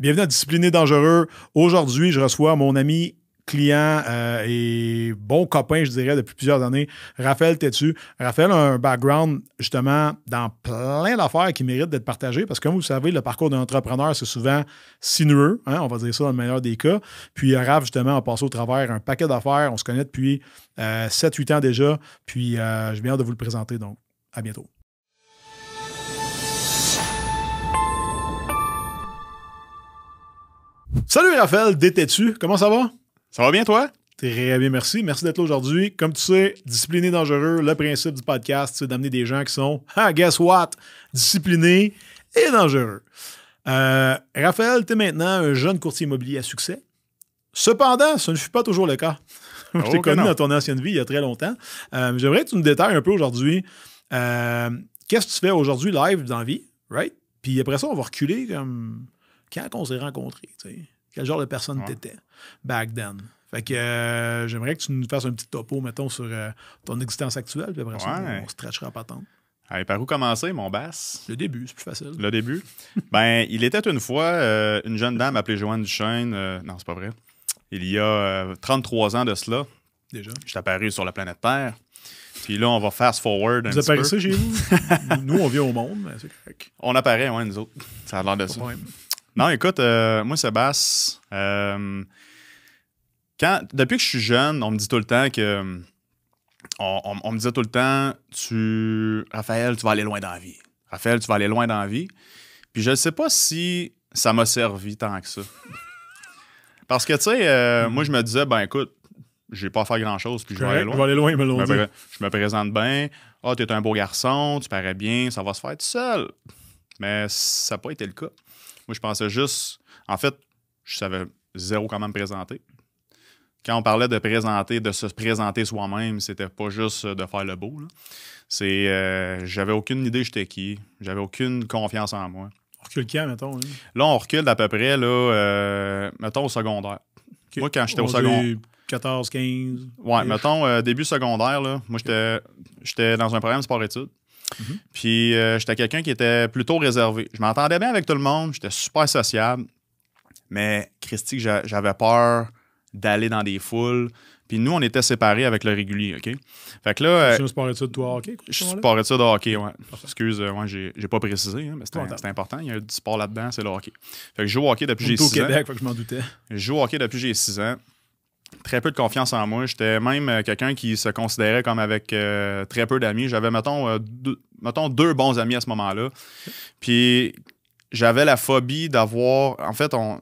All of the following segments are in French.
Bienvenue à Discipliné Dangereux. Aujourd'hui, je reçois mon ami, client euh, et bon copain, je dirais, depuis plusieurs années, Raphaël Tétu. Raphaël a un background, justement, dans plein d'affaires qui méritent d'être partagées parce que, comme vous le savez, le parcours d'un entrepreneur, c'est souvent sinueux, hein, on va dire ça dans le meilleur des cas. Puis, euh, Raph, justement, a passé au travers un paquet d'affaires. On se connaît depuis 7-8 ans déjà. Puis, euh, j'ai bien hâte de vous le présenter. Donc, à bientôt. Salut Raphaël, détais-tu? Comment ça va? Ça va bien, toi? Très bien, merci. Merci d'être là aujourd'hui. Comme tu sais, discipliné, dangereux, le principe du podcast, c'est d'amener des gens qui sont, ah, guess what? Disciplinés et dangereux. Euh, Raphaël, tu es maintenant un jeune courtier immobilier à succès. Cependant, ce ne fut pas toujours le cas. Je t'ai Oh, connu que non. dans ton ancienne vie il y a très longtemps. Euh, J'aimerais que tu nous détailles un peu aujourd'hui. euh, Qu'est-ce que tu fais aujourd'hui live dans la vie, right? Puis après ça, on va reculer comme quand on s'est rencontrés, tu sais. Quel genre de personne Ouais. t'étais back then? Fait que euh, j'aimerais que tu nous fasses un petit topo, mettons, sur euh, ton existence actuelle, puis après ça, on stretchera pas tant. Allez, par où commencer, mon bass? Le début, c'est plus facile. Le début? ben, il était une fois euh, une jeune dame appelée Joanne Duchesne. non, c'est pas vrai. Il y a euh, 33 ans de cela, Déjà. je suis apparu sur la planète Terre. Puis là, on va fast forward un Vous petit peu. apparaissez chez vous? nous, on vient au monde, mais c'est correct. On apparaît, ouais, nous autres. Ça a l'air de Pas ça. problème. Non, écoute, euh, moi, Sébastien, euh, quand, depuis que je suis jeune, on me dit tout le temps que. On, on- on me disait tout le temps, tu. Raphaël, tu vas aller loin dans la vie. Raphaël, tu vas aller loin dans la vie. Puis je ne sais pas si ça m'a servi tant que ça. Parce que, tu sais, euh, moi, je me disais, ben écoute, j'ai pas à faire grand-chose, puis je vais aller loin. Je vais aller loin, me Je l'ont me, dit. pré- je me présente bien. Ah, t'es un beau garçon, tu parais bien, ça va se faire tout seul. Mais ça n'a pas été le cas. Moi, je pensais juste. En fait, je savais zéro comment me présenter. Quand on parlait de présenter, de se présenter soi-même, c'était pas juste de faire le beau. C'est. euh, j'avais aucune idée j'étais qui. J'avais aucune confiance en moi. On recule quand, mettons? hein? Là, on recule d'à peu près, là, euh, mettons, au secondaire. Moi, quand j'étais au On secondaire. dit 14, 15. Ouais, Ish. mettons, euh, début secondaire, là, moi, j'étais j'étais dans un programme sport-études. Mhm. Puis, euh, j'étais quelqu'un qui était plutôt réservé. Je m'entendais bien avec tout le monde, j'étais super sociable. Mais, Christy, j'avais peur d'aller dans des foules. Puis, nous, on était séparés avec le régulier, OK? Fait que là, euh, C'est un sport études, toi, hockey? quoi, je suis moment-là? sport-études de hockey, ouais. Excuse, euh, ouais, j'ai pas précisé, hein, mais c'est important. Il y a du sport là-dedans, c'est le hockey. Fait que je joue au hockey depuis j'ai est au 6 ans. Québec, fait que je m'en doutais. Je joue au hockey depuis que j'ai 6 ans. Très peu de confiance en moi. J'étais même euh, quelqu'un qui se considérait comme avec euh, très peu d'amis. J'avais, mettons, euh, deux, mettons, deux bons amis à ce moment-là. Puis j'avais la phobie d'avoir. En fait, on.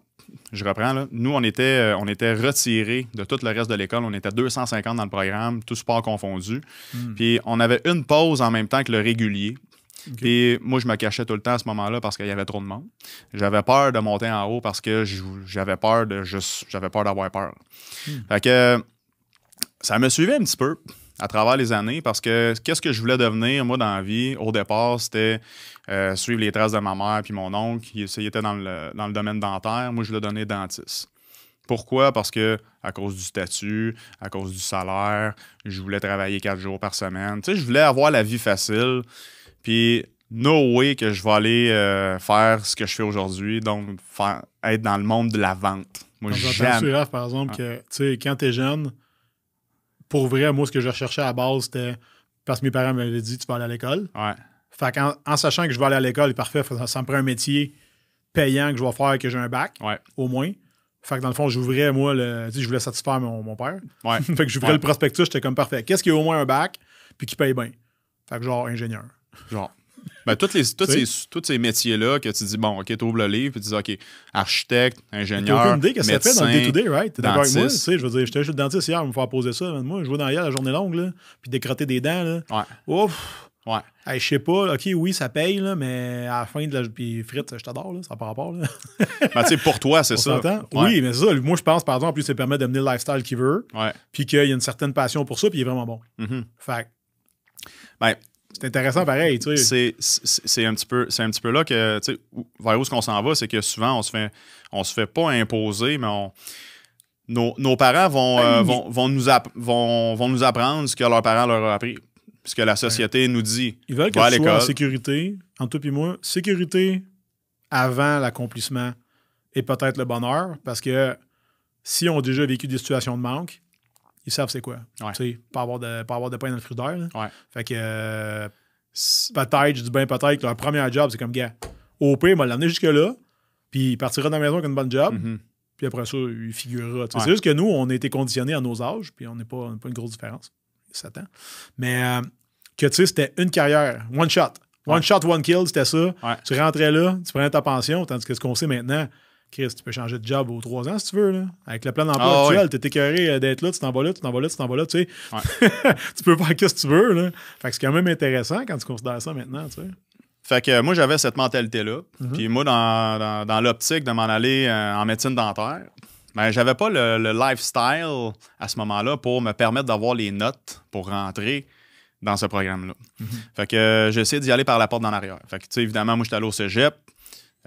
Je reprends là. Nous, on était, on était retirés de tout le reste de l'école. On était 250 dans le programme, tout sport confondu. Hmm. Puis on avait une pause en même temps que le régulier. Puis moi, je me cachais tout le temps à ce moment-là parce qu'il y avait trop de monde. J'avais peur de monter en haut parce que j'avais peur de juste. J'avais peur d'avoir peur. Hmm. Fait que ça me suivait un petit peu à travers les années parce que qu'est-ce que je voulais devenir, moi, dans la vie, au départ, c'était euh, suivre les traces de ma mère puis mon oncle. Il, il était dans le, dans le domaine dentaire. Moi, je voulais donner dentiste. Pourquoi? Parce que à cause du statut, à cause du salaire, je voulais travailler quatre jours par semaine. Tu sais, je voulais avoir la vie facile. Puis, no way que je vais aller euh, faire ce que je fais aujourd'hui, donc faire, être dans le monde de la vente. Moi, j'aime. Raph, par exemple, que, tu sais, quand t'es jeune, pour vrai, moi, ce que je recherchais à la base, c'était parce que mes parents m'avaient dit, tu vas aller à l'école. Ouais. Fait qu'en en sachant que je vais aller à l'école, parfait, ça, ça me prend un métier payant que je vais faire, que j'ai un bac, Ouais. au moins. Fait que dans le fond, j'ouvrais, moi, le, je voulais satisfaire mon, mon père. Ouais. fait que j'ouvrais Ouais. le prospectus, j'étais comme parfait. Qu'est-ce qui a au moins un bac, puis qui paye bien? Fait que genre, ingénieur. Genre. Ben, tous, les, tous, Tu ces, tous ces métiers-là que tu dis, bon, OK, tu ouvres le livre, puis tu dis, OK, architecte, ingénieur. aucune idée que ça fait dans le day-to-day, right? T'es d'accord avec moi? Tu sais, je veux dire, j'étais chez le dentiste hier, on me faire poser ça. man. Moi, je vois dans hier la journée longue, là, puis décrotter des dents, là. Ouais. Ouf! Ouais. Hey, je sais pas, OK, oui, ça paye, là, mais à la fin de la. Puis frites, je t'adore, là, ça n'a pas rapport, là. Ben, tu sais, pour toi, c'est ça. Ouais. Oui, mais c'est ça. Moi, je pense, par exemple, plus ça permet d'amener le lifestyle qu'il veut, Ouais. puis qu'il y a une certaine passion pour ça, puis il est vraiment bon. Mhm. Fait Ben, c'est intéressant pareil, tu sais. c'est, un petit peu, c'est un petit peu là que, tu sais, vers où est-ce qu'on s'en va, c'est que souvent, on se fait, on se fait pas imposer, mais on. Nos, nos parents vont, euh, Ah, mais- vont, vont, nous app- vont, vont nous apprendre ce que leurs parents leur ont appris. Ce que la société nous dit. Ils veulent que tu sois en sécurité, entre toi et moi, sécurité avant l'accomplissement et peut-être le bonheur, parce que si on a déjà vécu des situations de manque, ils savent c'est quoi. Ouais. Tu sais, pas avoir de, pas avoir de pain dans le frigidaire. Ouais. Fait que euh, peut-être, je dis bien peut-être, que leur premier job, c'est comme gars. Au pire, il m'a l'amener jusque-là, puis il partira de la maison avec une bonne job, Mhm. puis après ça, il figurera. Ouais. C'est juste que nous, on a été conditionnés à nos âges, puis on n'est pas, pas une grosse différence. 7 ans. Mais euh, que tu sais, c'était une carrière, one shot. One shot, one kill, c'était ça. Tu rentrais là, tu prenais ta pension, tandis que ce qu'on sait maintenant, Chris, tu peux changer de job aux trois ans si tu veux. Là. Avec le plan d'emploi Ah, actuel, t'es écœuré euh, d'être là, tu t'en vas là, tu t'en vas là, tu t'en vas là, tu sais. Ouais. tu peux faire ce que tu veux. Là. Fait que c'est quand même intéressant quand tu considères ça maintenant, tu sais. Fait que euh, moi, j'avais cette mentalité-là. Mhm. Puis moi, dans, dans- dans l'optique de m'en aller euh, en médecine dentaire, ben, j'avais pas le, le lifestyle à ce moment-là pour me permettre d'avoir les notes pour rentrer dans ce programme-là. Mhm. Fait que euh, j'ai essayé d'y aller par la porte d'en arrière. Fait que, tu sais, évidemment, moi, j'étais allé au cégep.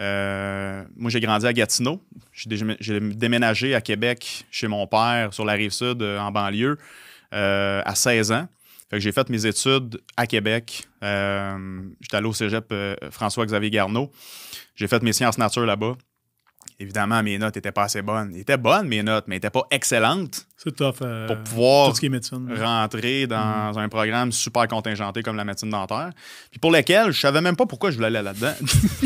Euh, moi, j'ai grandi à Gatineau. J'ai dé- j'ai déménagé à Québec chez mon père sur la rive sud, euh, en banlieue, euh, à 16 ans. J'ai fait mes études à Québec. J'étais allé au cégep François-Xavier Garneau. J'ai fait mes sciences nature là-bas. Évidemment, mes notes n'étaient pas assez bonnes. Elles étaient bonnes, mes notes, mais elles n'étaient pas excellentes C'est tough. euh, pour pouvoir tout ce qui est médecine. rentrer Mm. dans un programme super contingenté comme la médecine dentaire. Puis pour lequel je savais même pas pourquoi je voulais aller là-dedans.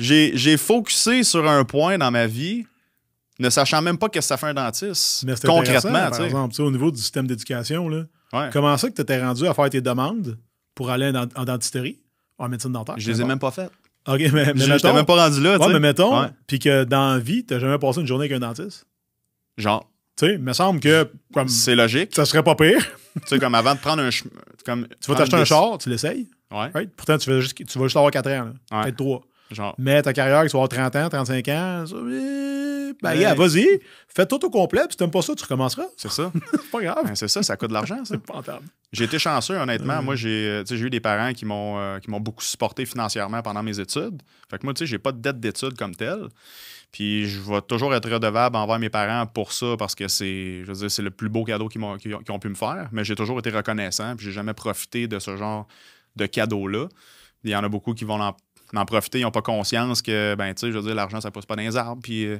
J'ai focusé sur un point dans ma vie, ne sachant même pas qu'est-ce que ça fait un dentiste. Mais concrètement, par exemple, au niveau du système d'éducation, Ouais. comment ça que tu étais rendu à faire tes demandes pour aller en, en dentisterie, en médecine dentaire? Je les ai même pas faites. OK, mais, mais mettons, même pas rendu là, tu ouais, mais mettons, puis que dans la vie, tu jamais passé une journée avec un dentiste? Genre, Tu sais, il me semble que comme, c'est logique. ça serait pas pire. tu sais, comme avant de prendre un. Comme, Tu vas t'acheter un char, tu l'essayes. Ouais, right? Pourtant, tu vas, juste, tu vas juste avoir 4 ans, peut-être 3. Genre. Mais ta carrière, tu vas avoir 30 ans, 35 ans, ça, ben, Ouais. vas-y, fais tout au complet, puis si t'aimes pas ça, tu recommenceras. C'est ça. C'est pas grave. Ben, c'est ça, ça coûte de l'argent. C'est pas rentable. J'ai été chanceux, honnêtement. Moi, j'ai euh, tu sais, j'ai eu des parents qui m'ont euh, qui m'ont beaucoup supporté financièrement pendant mes études. Fait que moi, tu sais, j'ai pas de dette d'études comme telle. Puis je vais toujours être redevable envers mes parents pour ça parce que c'est, je veux dire, c'est le plus beau cadeau qu'ils, m'ont- qu'ils ont, ont pu me faire. Mais j'ai toujours été reconnaissant. Puis j'ai jamais profité de ce genre de cadeau-là. Il y en a beaucoup qui vont en, en profiter. Ils n'ont pas conscience que, ben, tu sais, je veux dire, l'argent, ça pousse pas dans les arbres. Puis euh,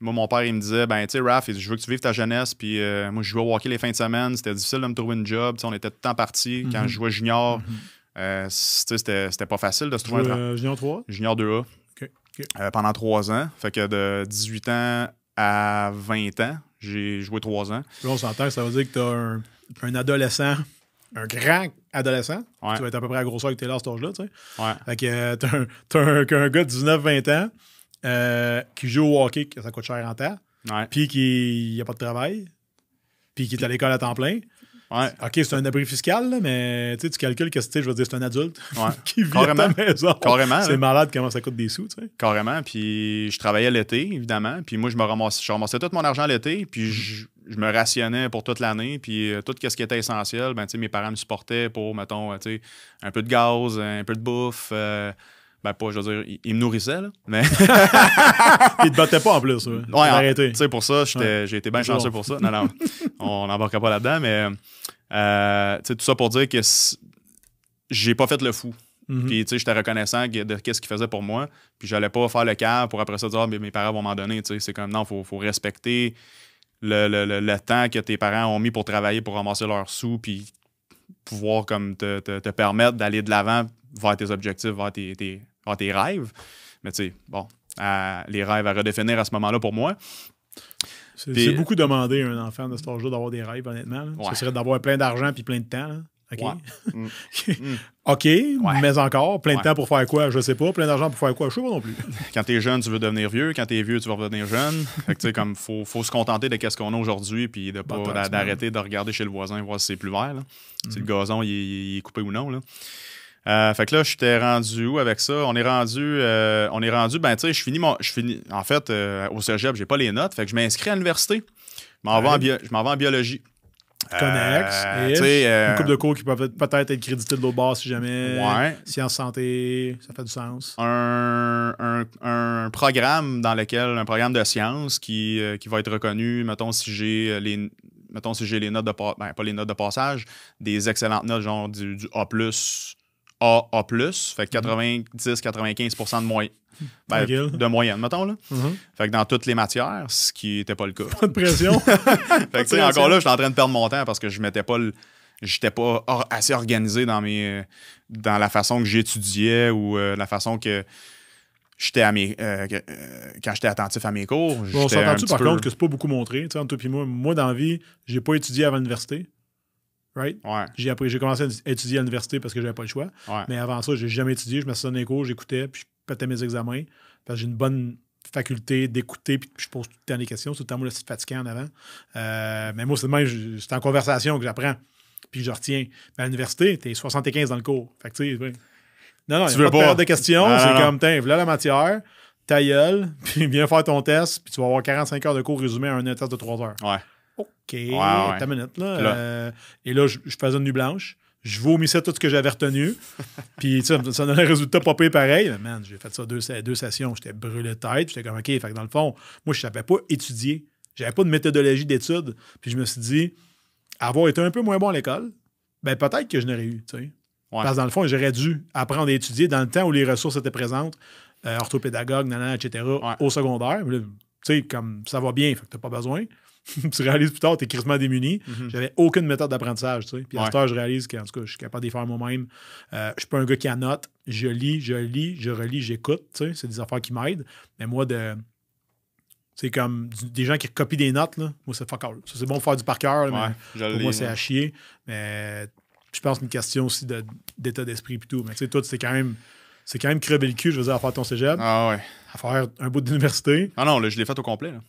moi, mon père, il me disait, ben, tu sais, Raph, je veux que tu vives ta jeunesse. Puis euh, moi, je jouais au hockey les fins de semaine. C'était difficile de me trouver une job. On était tout le temps partis. Quand Mhm. je jouais junior, euh, tu sais, c'était pas facile de se trouver un Junior 3? Junior 2A. OK, OK. euh, pendant trois ans. Fait que de 18 ans à 20 ans, j'ai joué trois ans. Là, on s'entend ça veut dire que tu as un, un adolescent, un grand adolescent. Ouais. Tu vas être à peu près à la grosseur que tu es là à cet âge-là, tu sais. Ouais. Fait que euh, t'as un, gars de 19-20 ans euh, qui joue au hockey, que ça coûte cher en temps, puis qui n'a pas de travail, puis qui est à l'école à temps plein. Ouais. OK, c'est un abri fiscal, là, mais tu calcules que je veux dire, c'est un adulte Ouais. qui vit à ta maison. Carrément, C'est malade comment ça coûte des sous. Carrément. Puis je travaillais l'été, évidemment. Puis moi, je me ramassais, je ramassais tout mon argent l'été. Puis je, je me rationnais pour toute l'année. Puis euh, tout ce qui était essentiel, ben, mes parents me supportaient pour, mettons, euh, un peu de gaz, un peu de bouffe. euh, ben, pas, je veux dire, ils, me nourrissaient, là. Mais, Ils te battaient pas en plus. Ouais, Ouais, tu sais, pour ça, j'étais- j'ai été bien chanceux pour ça. Non, non, on n'embarquera pas là-dedans, mais tu sais, tout ça pour dire que j'ai pas fait le fou. Mhm. Puis, tu sais, j'étais reconnaissant de qu'est-ce qu'ils faisaient pour moi. Puis, j'allais pas faire le cœur pour après ça dire, ah, mais mes parents vont m'en donner. Tu sais, c'est comme, non, faut, faut respecter le, le- le- le temps que tes parents ont mis pour travailler, pour ramasser leurs sous, puis pouvoir comme te, te- te permettre d'aller de l'avant vers tes objectifs, vers tes, tes- vers tes rêves. Mais, tu sais, bon, à- les rêves à redéfinir à ce moment-là pour moi. C'est beaucoup demandé à un enfant de cet âge-là d'avoir des rêves, honnêtement. Ouais. Ça serait d'avoir plein d'argent puis plein de temps. là. OK. Ouais. Mm. Mm. OK, mais encore, plein de Ouais. temps pour faire quoi? Je sais pas. Plein d'argent pour faire quoi? Je sais pas non plus. quand t'es jeune, tu veux devenir vieux. Quand t'es vieux, tu vas redevenir jeune. Fait que, tu sais, comme, faut, faut se contenter de qu'est-ce qu'on a aujourd'hui, puis de pas d'arrêter de regarder chez le voisin, voir si c'est plus vert, là. Si le Mhm. gazon, il, est- il est coupé ou non, là. Euh, fait que là, j'étais rendu où avec ça? On est rendu, euh, on est rendu, ben, tu sais, je finis mon, je finis, en fait, euh, au cégep, j'ai pas les notes, fait que je m'inscris à l'université. Je m'en vais en biologie. Connex, Euh, ish. tu sais, euh, Une couple de cours qui peuvent être- peut-être être crédités de l'autre bord si jamais. Ouais. Sciences santé, ça fait du sens. un, un- un programme dans lequel un programme de sciences qui, euh, qui va être reconnu, mettons si j'ai euh, les mettons si j'ai les notes de ben, pas les notes de passage, des excellentes notes genre du, du A+, A, A+, fait que 90-95 de, moyenne. Ben, de moyenne, mettons. Là. Mhm. Fait que dans toutes les matières, ce qui n'était pas le cas. Pas de pression. Fait que, tu sais, encore là, j'étais en train de perdre mon temps parce que je m'étais pas le- j'étais pas or- assez organisé dans mes dans la façon que j'étudiais ou euh, la façon que j'étais à mes euh, que- euh, quand j'étais attentif à mes cours. Bon, on s'entend-tu par peu- contre que c'est pas beaucoup montré? Tu sais, entre toi et moi, moi, dans la vie, j'ai pas étudié avant l'université. Right? Ouais, J'ai appris- j'ai commencé à étudier à l'université parce que j'avais pas le choix. ouais. Mais avant ça, j'ai jamais étudié. Je dans les cours, j'écoutais, puis je pétais mes examens. Parce que j'ai une bonne faculté d'écouter, puis je pose tout le temps des questions. C'est tout le temps moi, le site fatiguant en avant. Euh, mais moi, c'est même, c'est en conversation que j'apprends, puis je retiens. Mais à l'université, t'es 75 dans le cours. Fait que tu sais. Non, non, Tu il y a veux pas de pas. période de questions. Ah, c'est comme, tiens, voilà la matière, ta gueule, puis viens faire ton test, puis tu vas avoir 45 heures de cours résumé à un test de 3 heures. Ouais. OK, ouais. ta minute, là. Là. Euh, et là, je, je faisais une nuit blanche. Je vomissais tout ce que j'avais retenu. Puis, tu sais, ça donnait un résultat pas pire pareil. Mais man, j'ai fait ça deux, deux sessions. J'étais brûlé de tête. J'étais comme, OK, fait que dans le fond, moi, je savais pas étudier. J'avais pas de méthodologie d'étude. Puis, je me suis dit, avoir été un peu moins bon à l'école, ben peut-être que je n'aurais eu, tu sais. Ouais. Parce que dans le fond, j'aurais dû apprendre à étudier dans le temps où les ressources étaient présentes, euh, orthopédagogue, nanana, etc., au secondaire. Tu sais, comme ça va bien, fait que t'as pas besoin. tu réalises plus tard, t'es crissement démuni. Mhm. J'avais aucune méthode d'apprentissage, tu sais. Puis à Ouais. cette heure, je réalise qu'en tout cas, je suis capable de les faire moi-même. Euh, je suis pas un gars qui annote. Je lis, je lis, je relis, j'écoute, tu sais. C'est des affaires qui m'aident. Mais moi, de... C'est comme du- des gens qui copient des notes, là. Moi, c'est fuck all. Ça, c'est bon de faire du par cœur, mais pour moi, c'est à chier. Mais je pense que c'est une question aussi de- d'état d'esprit et tout. Mais tu sais, toi, c'est quand même... C'est quand même crever le cul, je veux dire, à faire ton cégep, Ah ouais. à faire un bout d'université. Ah non, là, je l'ai fait au complet. là.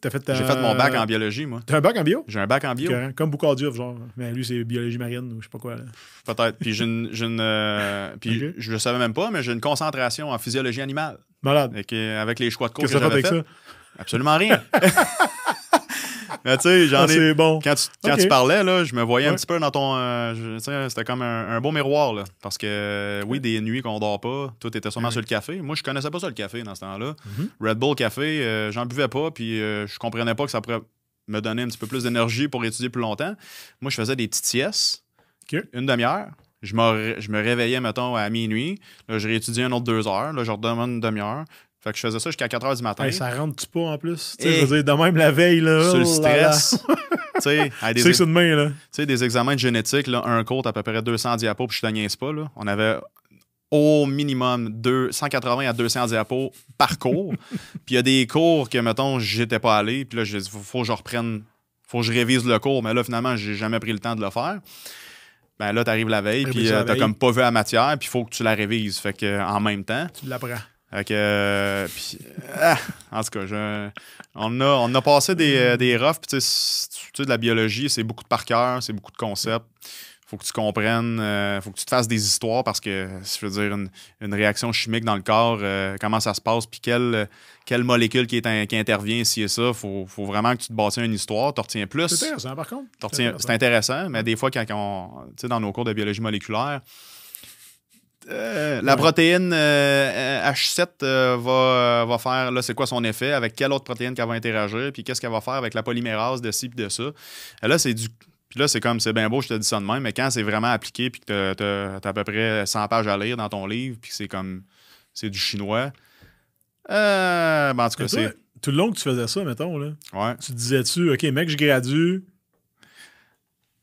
T'as fait, J'ai euh, fait mon bac en biologie, moi. T'as un bac en bio? J'ai un bac en bio. Comme Boucardiouf, genre. Mais lui, c'est biologie marine ou je sais pas quoi. Peut-être. Puis j'ai une. j'ai une, euh, puis je le savais même pas, mais j'ai une concentration en physiologie animale. Malade. Avec, euh, avec les choix de cours que, Qu'est-ce que j'avais fait. ça? Absolument rien. mais tu sais, j'en Ah, ai. bon. Quand, tu, quand Ok. tu parlais, là, je me voyais un petit peu dans ton. euh, C'était comme un, un beau miroir. Là, parce que, euh, oui, des nuits qu'on dort pas, tout était sûrement sur le café. Moi, je connaissais pas ça, le café, dans ce temps-là. Mhm. Red Bull Café, euh, j'en buvais pas, puis euh, je comprenais pas que ça pourrait me donner un petit peu plus d'énergie pour étudier plus longtemps. Moi, je faisais des petites siestes, une demi-heure. Je me, je me réveillais, mettons, à minuit. Là, je réétudiais un autre deux heures. Là, je redemande une demi-heure. Fait que je faisais ça jusqu'à 4 heures du matin. Hey, ça rentre-tu pas en plus? Tu sais, Et- je veux dire, de même la veille, là. sur le oh stress. tu sais, c'est demain, là. tu sais, des examens de génétique, là, un cours, à peu près 200 diapos, puis je te niaise pas. Là. On avait au minimum deux- 180 à 200 diapos par cours. puis il y a des cours que, mettons, j'étais pas allé, puis là, je dis, faut, faut que je reprenne, faut que je révise le cours, mais là, finalement, j'ai jamais pris le temps de le faire. Ben là, t'arrives la veille, puis euh, t'as comme pas vu la matière, puis il faut que tu la révises. Fait que, euh, en même temps, Tu l'apprends. Fait que, euh, puis, ah, en tout cas, je- on, a, on a passé des, euh, des roughs. puis Tu sais, de la biologie, c'est beaucoup de par cœur, c'est beaucoup de concepts. faut que tu comprennes, euh, faut que tu te fasses des histoires parce que, je veux dire, une, une réaction chimique dans le corps, euh, comment ça se passe, puis quelle, quelle molécule qui, est in- qui intervient, si et ça. faut, faut vraiment que tu te bâtisses une histoire. Tu retiens plus. C'est intéressant, par contre. T'en C'est intéressant, mais des fois, quand on, tu sais, dans nos cours de biologie moléculaire, euh, la Ouais. protéine euh, euh, H7 euh, va, va faire, là, c'est quoi son effet, avec quelle autre protéine qu'elle va interagir, puis qu'est-ce qu'elle va faire avec la polymérase de ci puis de ça? Et là, c'est du. Puis là, c'est comme, c'est bien beau, je te dis ça de même, mais quand c'est vraiment appliqué, puis que t'as as à peu près 100 pages à lire dans ton livre, puis c'est comme, c'est du chinois, euh, ben, en tout cas, c'est. Tout le long que tu faisais ça, mettons, là, Ouais, tu disais-tu, OK, mec, je gradue,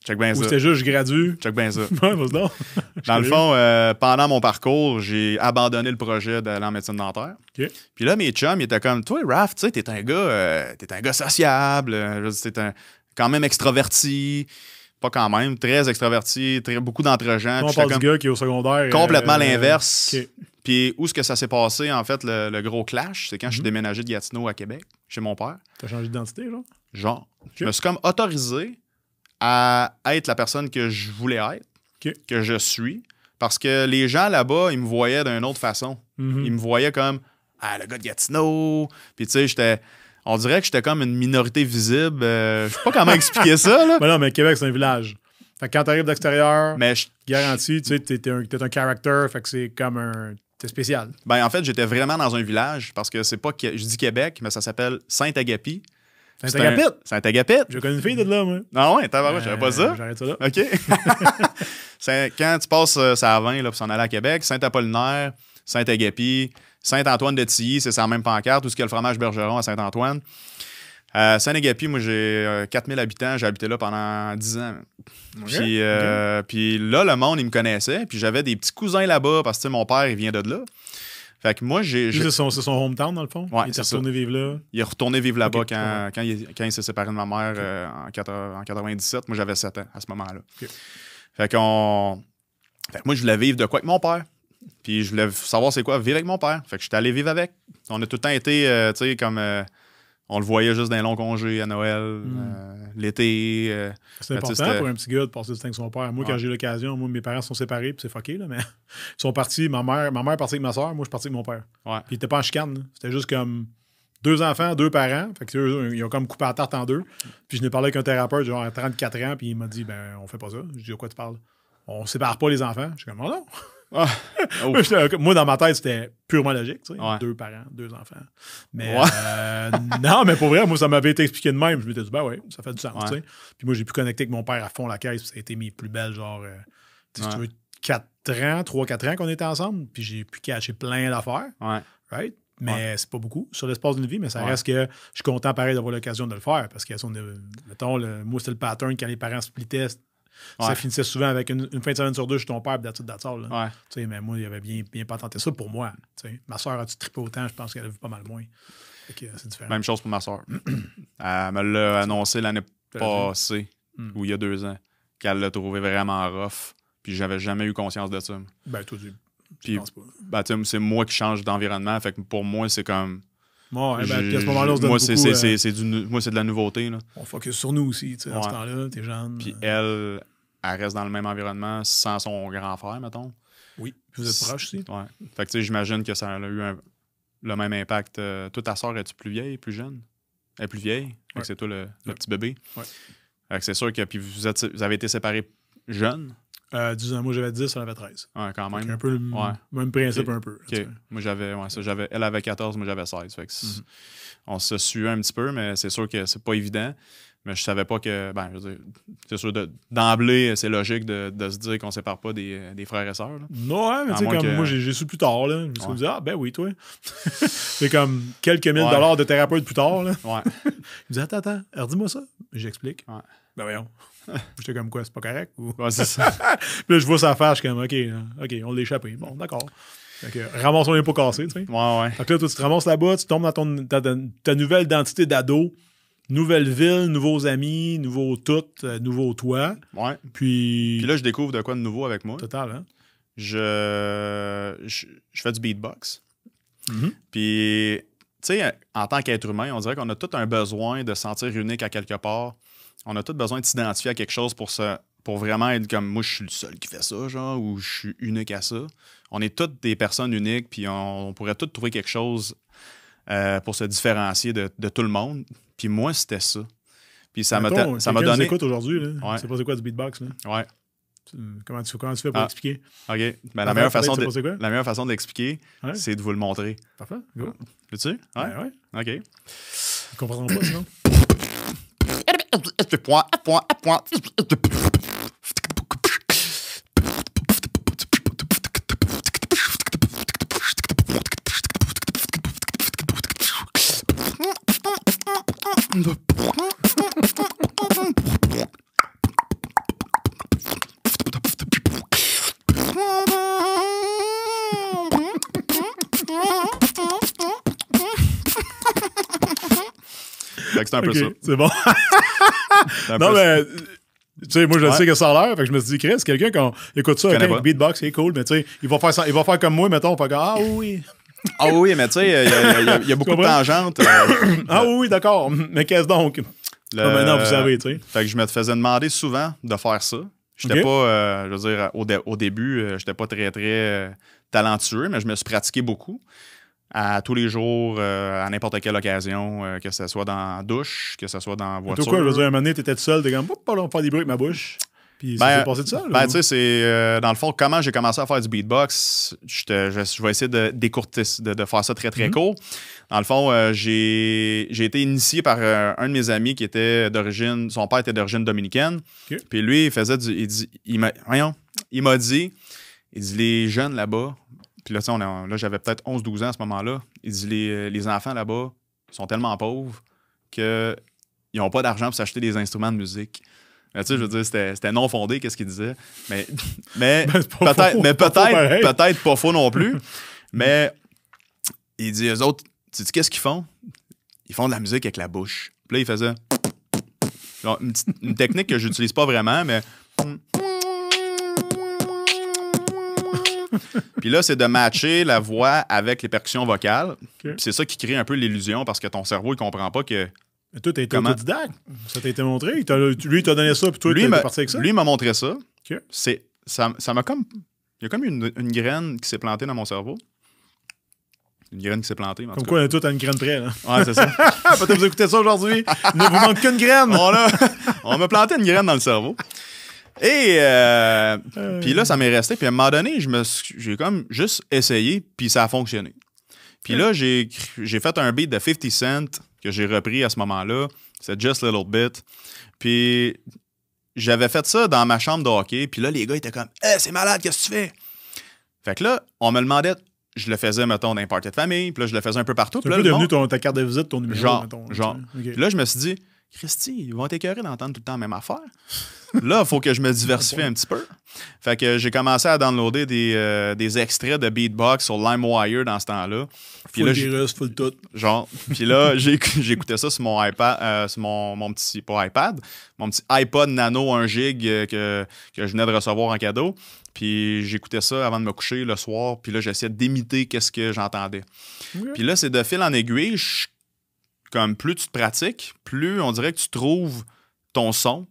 check bien ou ça. c'était juste, je gradue. Check bien ça. Dans le fond, euh, pendant mon parcours, j'ai abandonné le projet d'aller en médecine dentaire. Puis là, mes chums, ils étaient comme, toi, Raph, tu sais, t'es un gars, euh, t'es un gars sociable, euh, t'es un, quand même extraverti, pas quand même, très extraverti, très, beaucoup d'entre-gens. On parle du gars qui est au secondaire. complètement l'inverse. Puis où est-ce que ça s'est passé, en fait, le, le gros clash, c'est quand je suis Mhm. déménagé de Gatineau à Québec, chez mon père. T'as changé d'identité, genre? Genre, je me suis comme autorisé à être la personne que je voulais être, que je suis, parce que les gens là-bas, ils me voyaient d'une autre façon. Mhm. Ils me voyaient comme Ah, le gars de Gatineau. Puis tu sais, j'étais. On dirait que j'étais comme une minorité visible. Euh, je sais pas comment expliquer ça, là. Ben non, mais Québec, c'est un village. Fait que quand t'arrives d'extérieur, Mais je- garanti, tu sais, t'es un, t'es un character, fait que c'est comme un. T'es spécial. ben, en fait, j'étais vraiment dans un village parce que c'est pas. que- Je dis Québec, mais ça s'appelle Saint-Agapi. Saint-Agapit. Saint-Agapit. J'ai connu une fille de là, moi. Ah ouais, t'as j'avais pas Euh, ça. J'arrête ça là. OK. Quand tu passes euh, ça à 20 là, pour s'en aller à Québec, Saint-Apollinaire, Saint-Agapi, Saint-Antoine de Tilly, c'est sa même pancarte, tout ce qu'il y a le fromage Bergeron à Saint-Antoine. Euh, Saint-Agapi, moi, j'ai euh, 4000 habitants. J'ai habité là pendant 10 ans. Puis, euh, puis là, le monde, il me connaissait. Puis j'avais des petits cousins là-bas parce que mon père, il vient de là. Fait que moi, j'ai, C'est son, son hometown, dans le fond. Ouais, il ça. retourné vivre là. il est retourné vivre là-bas quand, quand, il, quand il s'est séparé de ma mère euh, en, 80 en 97. Moi, j'avais 7 ans à ce moment-là. Fait qu'on. Fait que moi, je voulais vivre de quoi avec mon père. Puis je voulais savoir c'est quoi vivre avec mon père. Fait que j'étais allé vivre avec. On a tout le temps été, euh, tu sais, comme. euh, on le voyait juste dans les longs congés à Noël, euh, l'été. euh, C'est important pour un petit gars de passer du temps avec son père. Moi, quand j'ai eu l'occasion, moi, mes parents sont séparés, puis c'est fucké, là, mais ils sont partis. Ma mère, ma mère est partie avec ma soeur, moi, je suis parti avec mon père. Ouais. Puis ils étaient pas en chicane. C'était juste comme deux enfants, deux parents. Fait que eux, ils ont comme coupé la tarte en deux. Puis je n'ai parlé avec un thérapeute, genre à 34 ans, puis il m'a dit, ben, on fait pas ça. Je dis, de quoi tu parles? On sépare pas les enfants. Je suis comme, oh non. Ah. Moi, dans ma tête, c'était purement logique. tu sais. Ouais. Deux parents, deux enfants. Mais Ouais. euh, non, mais pour vrai, moi, ça m'avait été expliqué de même. Je m'étais dit, ben oui, ça fait du sens. Ouais. tu sais. Puis moi, j'ai pu connecter avec mon père à fond la caisse. Ça a été mes plus belles, genre, euh, si tu Ouais. veux, 4 ans, 3-4 ans qu'on était ensemble. Puis j'ai pu cacher plein d'affaires. Right? Mais c'est pas beaucoup sur l'espace d'une vie, mais ça Ouais. reste que je suis content pareil d'avoir l'occasion de le faire parce que, si on est- mettons, le, moi, c'était le pattern quand les parents splittaient. Ça finissait souvent avec une, une fin de semaine sur deux chez ton père, all, là. Ouais. Mais moi, il avait bien, bien pas tenté ça pour moi. Ma soeur a-tu trippé autant? Je pense qu'elle a vu pas mal moins. Que, euh, c'est différent. Même chose pour ma soeur. Elle me l'a annoncé l'année passée, Hmm. ou il y a deux ans, qu'elle l'a trouvé vraiment rough. Puis j'avais jamais eu conscience de ça. Ben, toi, tu Puis- je. Ben, tu sais, c'est moi qui change d'environnement. Fait que pour moi, c'est comme. Bon, ben, puis à ce moment-là, on se donne moi, beaucoup, c'est, euh, du moi, c'est de la nouveauté. Là. on focus sur nous aussi, tu sais, dans ce temps-là, t'es jeune. Puis euh, elle, elle reste dans le même environnement sans son grand frère, mettons. oui, vous êtes proches aussi. Ouais. Fait que tu sais, j'imagine que ça a eu un- le même impact. Euh, toi, ta soeur, es-tu plus vieille, plus jeune? Elle est plus vieille. Ouais. c'est toi le, petit bébé. Ouais. Fait que c'est sûr que puis vous, êtes, vous avez été séparés jeunes. Euh, 10 ans, moi, j'avais 10, elle avait 13. Ouais, quand même. un peu le Ouais. même principe, un peu. Moi, j'avais, ouais, ça, j'avais, elle avait 14, moi, j'avais 16. Fait que c'est- Mhm. On se suit un petit peu, mais c'est sûr que c'est pas évident. Mais je savais pas que. Ben, je veux dire, c'est sûr, de- d'emblée, c'est logique de, de se dire qu'on sépare pas des, des frères et sœurs. là. Non, ouais, mais tu sais, comme que- moi, j'ai su plus tard, là. Je me suis Ouais. dit, ah, ben oui, toi. c'est comme quelques mille Ouais. dollars de thérapeute plus tard, là. Ouais. Il me dit, attends, attends, alors dis-moi ça. J'explique. Ouais. Ben voyons. J'étais comme quoi, c'est pas correct? Ou... Ouais, c'est ça. Puis là, je vois sa face, je suis comme, OK, euh, OK, on l'a échappé. Bon, d'accord. Fait que ramassons les pots cassés, tu sais. Ouais, ouais. Fait que là, toi, tu te ramasses là-bas, tu tombes dans ton, ta, nouvelle identité d'ado, nouvelle ville, nouveaux amis, nouveau tout, euh, nouveau toi. Ouais. Puis. Puis là, je découvre de quoi de nouveau avec moi. Total, hein? Je, je, je fais du beatbox. Mhm. Puis, tu sais, en tant qu'être humain, on dirait qu'on a tout un besoin de se sentir unique à quelque part. On a tout besoin de s'identifier à quelque chose pour, se, pour vraiment être comme moi, je suis le seul qui fait ça, genre, ou je suis unique à ça. On est toutes des personnes uniques, puis on, on pourrait toutes trouver quelque chose euh, pour se différencier de, de tout le monde. Puis moi, c'était ça. Puis ça m'a donné. écoute aujourd'hui. Ouais. C'est pas c'est quoi du beatbox, là? Ouais, Comment tu, comment tu fais pour Ah. expliquer? OK. Ben, Parfait, la, meilleure façon de, la meilleure façon de l'expliquer, Ouais. c'est de vous le montrer. Parfait, go. Veux-tu? Ouais. Ouais, ouais. OK. Ils comprendront pas, sinon. C'est un peu Ok, ça. C'est bon. Non, mais. Tu sais, moi, je Ouais. sais que ça a l'air. Fait que je me suis dit, Chris, quelqu'un qui écoute ça, Je connais ok, pas. beatbox, c'est cool, mais tu sais, il va faire ça, il va faire comme moi, mettons, fait ah oui, Ah oui, mais tu sais, il y, a- beaucoup de tangentes. euh, ah oui, d'accord, mais qu'est-ce donc? le- Ah, maintenant, vous savez, tu sais. Fait que je me faisais demander souvent de faire ça. J'étais pas, euh, je veux dire, au, dé- au début, euh, j'étais pas très, très euh, talentueux, mais je me suis pratiqué beaucoup. À tous les jours, euh, à n'importe quelle occasion, euh, que ce soit dans la douche, que ce soit dans la voiture. quoi, je veux dire, un moment donné, t'étais tout seul, t'es comme, on va faire des bruits avec ma bouche. Puis ça Ben, s'est passé de ça? là, Ben, ou- tu sais, c'est euh, dans le fond, comment j'ai commencé à faire du beatbox. Je, te- je- je vais essayer de décourter, de, de faire ça très, très Mhm. court. Dans le fond, j'ai été initié par un de mes amis qui était d'origine, son père était d'origine dominicaine. Puis lui, il faisait du. Il, dit, il m'a dit, il dit, les jeunes là-bas, puis là, on là j'avais peut-être 11-12 ans à ce moment-là. Il dit, les, les enfants là-bas sont tellement pauvres qu'ils n'ont pas d'argent pour s'acheter des instruments de musique. Mais tu sais, je veux dire, c'était c'était non fondé, qu'est-ce qu'il disait. Mais, mais Ben, peut-être faux pareil. peut-être pas faux non plus. mais il dit, eux autres, tu sais qu'est-ce qu'ils font? Ils font de la musique avec la bouche. Puis là, il faisait une, une technique que j'utilise pas vraiment, mais. Puis là, c'est de matcher la voix avec les percussions vocales. C'est ça qui crée un peu l'illusion parce que ton cerveau, il comprend pas que. Mais toi, t'as été Comment? autodidacte. Ça t'a été montré. Lui, il t'a donné ça, puis toi, lui, t'es m'a- parti avec ça? lui m'a montré ça. C'est, ça ça m'a comme. Il y a comme une, une graine qui s'est plantée dans mon cerveau. Une graine qui s'est plantée, en Comme tout quoi, on a tout à une graine près. Là. Ouais, c'est ça. Peut-être vous écoutez ça aujourd'hui. Il ne vous manque qu'une graine. on, a- on m'a planté une graine dans le cerveau. Et euh, Euh. puis là, ça m'est resté. Puis à un moment donné, je me suis- j'ai comme juste essayé, puis ça a fonctionné. Puis là, j'ai j'ai fait un beat de 50 Cent que j'ai repris à ce moment-là. C'est Just a Little Bit. Puis j'avais fait ça dans ma chambre de hockey. Puis là, les gars étaient comme Hey, c'est malade, qu'est-ce que tu fais? Fait que là, on me demandait, je le faisais, mettons, dans les parties de famille. Puis là, je le faisais un peu partout. C'est un là, peu devenu monde- ton- ta carte de visite, ton numéro. Genre, mettons, genre. puis là, je me suis dit, Christy, ils vont t'écœurer d'entendre tout le temps la même affaire. là, il faut que je me diversifie un petit peu. Fait que j'ai commencé à downloader des, euh, des extraits de beatbox sur LimeWire dans ce temps-là. Puis Full là, virus, full tout. genre, puis là, j'écoutais ça sur mon iPad, euh, sur mon, mon petit, pas iPad, mon petit iPod Nano 1 gig euh, que, que je venais de recevoir en cadeau. Puis j'écoutais ça avant de me coucher le soir. Puis là, j'essayais d'imiter qu'est-ce que j'entendais. Puis là, c'est de fil en aiguille. je- comme plus tu te pratiques, plus on dirait que tu trouves ton son,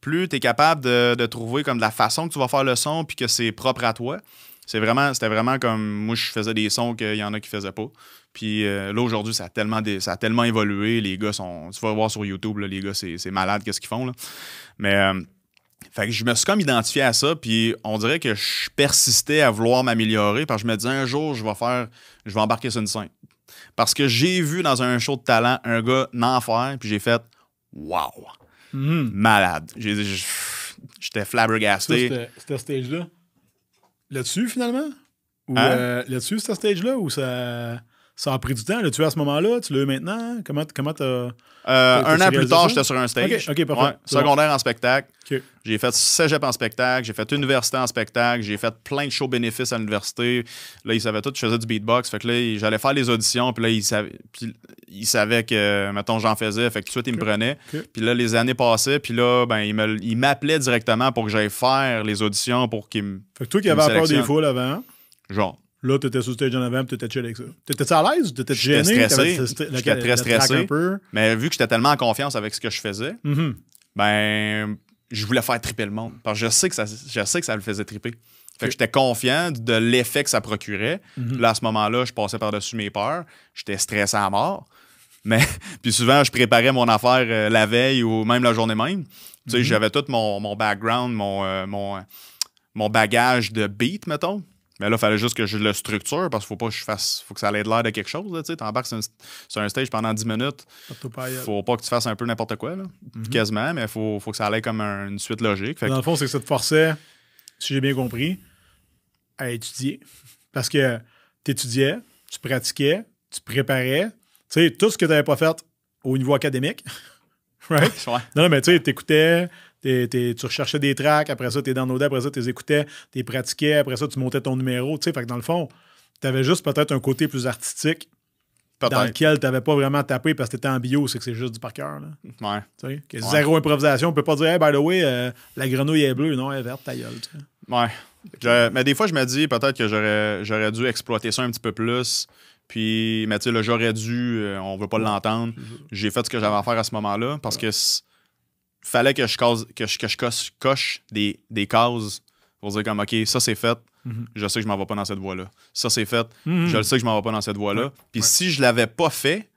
plus tu es capable de, trouver comme la façon que tu vas faire le son puis que c'est propre à toi. C'est vraiment, c'était vraiment comme moi, je faisais des sons qu'il y en a qui faisaient pas. Puis euh, là, aujourd'hui, ça, a tellement évolué. Les gars sont. Tu vas voir sur YouTube, les gars, c'est malade, qu'est-ce qu'ils font. Mais. euh, fait je me suis comme identifié à ça, puis on dirait que je persistais à vouloir m'améliorer, parce que je me disais un jour, je vais faire, je vais embarquer sur une scène. Parce que j'ai vu dans un show de talent un gars n'en faire, puis j'ai fait Wow, Mhm. malade. J'étais flabbergasté. c'était stage-là. Là-dessus, finalement? Ou Hein? euh, là-dessus, ce stage-là? Ou ça, ça a pris du temps? L'as-tu à ce moment-là? Tu l'as eu maintenant? Comment comment t'as. Euh, T'as- un an plus tard, j'étais sur un stage. Ouais, bon. secondaire en spectacle. J'ai fait cégep en spectacle. J'ai fait université en spectacle. J'ai fait plein de shows bénéfices à l'université. Là, ils savaient tout. Je faisais du beatbox. Fait que là, j'allais faire les auditions. Puis là, ils savaient, puis ils savaient que, mettons, j'en faisais. Fait que tout de suite, ils me prenaient. Puis là, les années passaient. Puis là, ben, ils m'appelaient directement pour que j'aille faire les auditions pour qu'ils me. Fait que toi qui avais peur des foules avant, Genre. Là, t'étais le stage en avant, t'étais chill avec ça. T'étais-tu à l'aise? Ou t'étais gêné? stressé. J'étais très stressé. Mais vu que j'étais tellement en confiance avec ce que je faisais, Mhm. ben je voulais faire triper le monde. Parce que je sais que ça, je sais que ça le faisait triper. Fait que j'étais confiant de l'effet que ça procurait. Mhm. Là, à ce moment-là, je passais par-dessus mes peurs. J'étais stressé à mort. Mais puis souvent, je préparais mon affaire euh, la veille ou même la journée même. Tu sais, Mhm. j'avais tout mon, mon background, mon, euh, mon, mon bagage de beat, mettons. Mais là, il fallait juste que je le structure parce qu'il faut pas que je fasse. faut que ça ait l'air de quelque chose. Tu sais, t'embarques sur, un- sur un stage pendant 10 minutes. Faut pas que tu fasses un peu n'importe quoi, là. Mhm. Quasiment, mais faut, faut que ça aille comme un- une suite logique. Fait que- Dans le fond, c'est que ça te forçait, si j'ai bien compris, à étudier. Parce que tu étudiais, tu pratiquais, tu préparais. Tu sais, tout ce que tu n'avais pas fait au niveau académique. right? Ouais. Non, non, mais tu sais, tu recherchais des tracks, après ça, tu downloadais, après ça, tu les écoutais, tu les pratiquais, après ça, tu montais ton numéro. Tu sais, fait que dans le fond, tu avais juste peut-être un côté plus artistique dans lequel tu n'avais pas vraiment tapé parce que tu étais en bio, c'est que c'est juste du par cœur. Ouais. Tu sais, que Ouais. Zéro improvisation. On peut pas dire, hey, by the way, euh, la grenouille est bleue. Non, elle est verte, ta gueule. Ouais. Je- mais des fois, je me dis peut-être que j'aurais, dû exploiter ça un petit peu plus. Puis, mais tu sais, là, j'aurais dû, euh, on veut pas l'entendre. J'ai fait ce que j'avais à faire à ce moment-là parce que fallait que je, case, que je, que je coche, coche des, des cases pour dire comme, OK, ça c'est fait. Mhm. Je sais que je m'en vais pas dans cette voie-là. Ça c'est fait. Mhm. Je le sais que je m'en vais pas dans cette voie-là. Ouais. Puis Ouais. si je l'avais pas fait,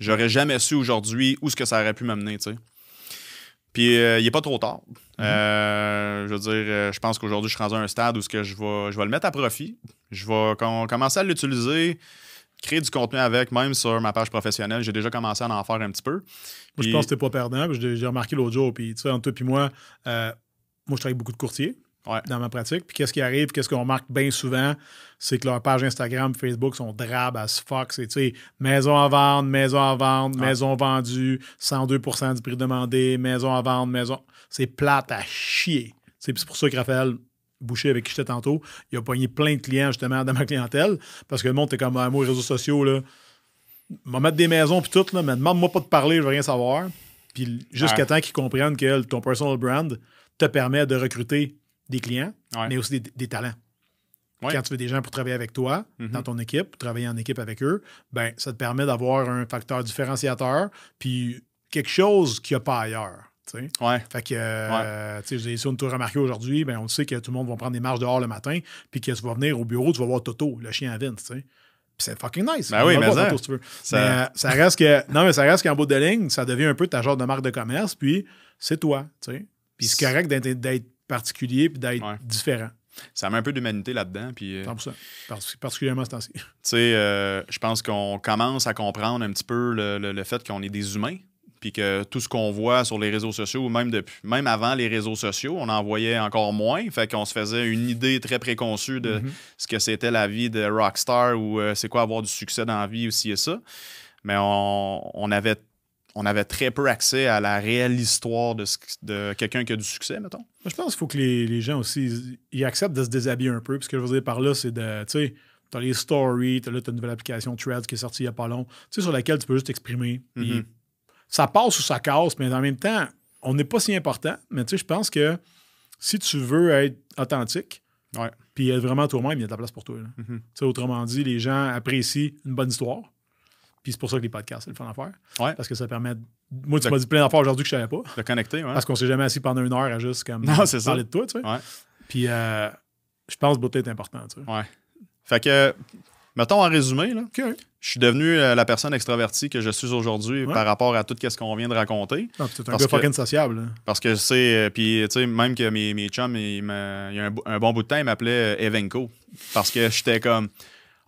j'aurais jamais su aujourd'hui où ce que ça aurait pu m'amener, tu sais. Puis euh, il est pas trop tard. Euh, je veux dire, euh, je pense qu'aujourd'hui, je suis rendu à un stade où ce que je, vais, je vais le mettre à profit. Je vais com- commencer à l'utiliser, créer du contenu avec, même sur ma page professionnelle. J'ai déjà commencé à en faire un petit peu. Moi, je pense que t'es pas perdant. J'ai remarqué l'autre jour, puis tu sais, entre toi et moi, euh, moi, je travaille avec beaucoup de courtiers Ouais. dans ma pratique. Puis qu'est-ce qui arrive, qu'est-ce qu'on remarque bien souvent, c'est que leurs pages Instagram, Facebook sont drabes as fuck. C'est, tu sais, maison à vendre, maison à vendre, Ouais. maison vendue, 102% du prix demandé, maison à vendre, maison. C'est plate à chier. C'est pour ça que Raphaël Boucher, avec qui j'étais tantôt, il a pogné plein de clients, justement, dans ma clientèle, parce que le monde était comme, ah, moi, les réseaux sociaux, là, va mettre des maisons puis tout, là, mais demande-moi pas de parler, je veux rien savoir. Puis jusqu'à Ouais. temps qu'ils comprennent que ton personal brand te permet de recruter des clients, Ouais. mais aussi des, des talents. Ouais. Quand tu veux des gens pour travailler avec toi, Mhm. dans ton équipe, travailler en équipe avec eux, ben ça te permet d'avoir un facteur différenciateur, puis quelque chose qu'il n'y a pas ailleurs. Ouais. Fait que, euh, tu sais, je dis, si on remarqué aujourd'hui, ben, on sait que tout le monde va prendre des marches dehors le matin, puis que tu vas venir au bureau, tu vas voir Toto, le chien à Vince, tu sais. Puis c'est fucking nice. Ben oui, mais voir ça- Toto, si tu veux. ça- Mais euh, ça reste que. Non, mais ça reste qu'en bout de ligne, ça devient un peu ta genre de marque de commerce, puis c'est toi, tu sais. Puis c'est correct d'être, particulier, puis d'être Ouais. différent. Ça met un peu d'humanité là-dedans. Puis, euh, 100%. Par- particulièrement ce temps-ci. tu sais, euh, je pense qu'on commence à comprendre un petit peu le, le- le fait qu'on est des humains. Puis que tout ce qu'on voit sur les réseaux sociaux, ou même, depuis, même avant les réseaux sociaux, on en voyait encore moins. Fait qu'on se faisait une idée très préconçue de Mhm. ce que c'était la vie de rockstar ou euh, c'est quoi avoir du succès dans la vie aussi et ça. Mais on, on avait, on avait très peu accès à la réelle histoire de, de quelqu'un qui a du succès, mettons. Je pense qu'il faut que les, les gens aussi ils- acceptent de se déshabiller un peu. Puis ce que je veux dire par là, c'est de. Tu sais, t'as les stories, t'as là, t'as une nouvelle application Threads qui est sortie il n'y a pas long, tu sais, sur laquelle tu peux juste t'exprimer. Ça passe ou ça casse, mais en même temps, on n'est pas si important. Mais tu sais, je pense que si tu veux être authentique, puis être vraiment toi-même, il y a de la place pour toi. là. Mhm. Autrement dit, les gens apprécient une bonne histoire. Puis c'est pour ça que les podcasts, c'est le fun à faire. Ouais. Parce que ça permet. de- Moi, tu m'as dit plein d'affaires aujourd'hui que je savais pas. De connecter, ouais. Parce qu'on s'est jamais assis pendant une heure à juste comme Non, c'est ça. parler de toi, tu sais. Ouais. Puis euh, je pense que beauté est important, tu sais. Ouais. Fait que, mettons en résumé, là, je suis devenu euh, la personne extravertie que je suis aujourd'hui Ouais. par rapport à tout ce qu'on vient de raconter. Ah, t'es un Parce gars que- fucking sociable. là. Parce que sais, euh, puis tu sais, même que mes, mes chums, il y a un, bo- un bon bout de temps, ils m'appelaient euh, Evenco. Parce que j'étais comme,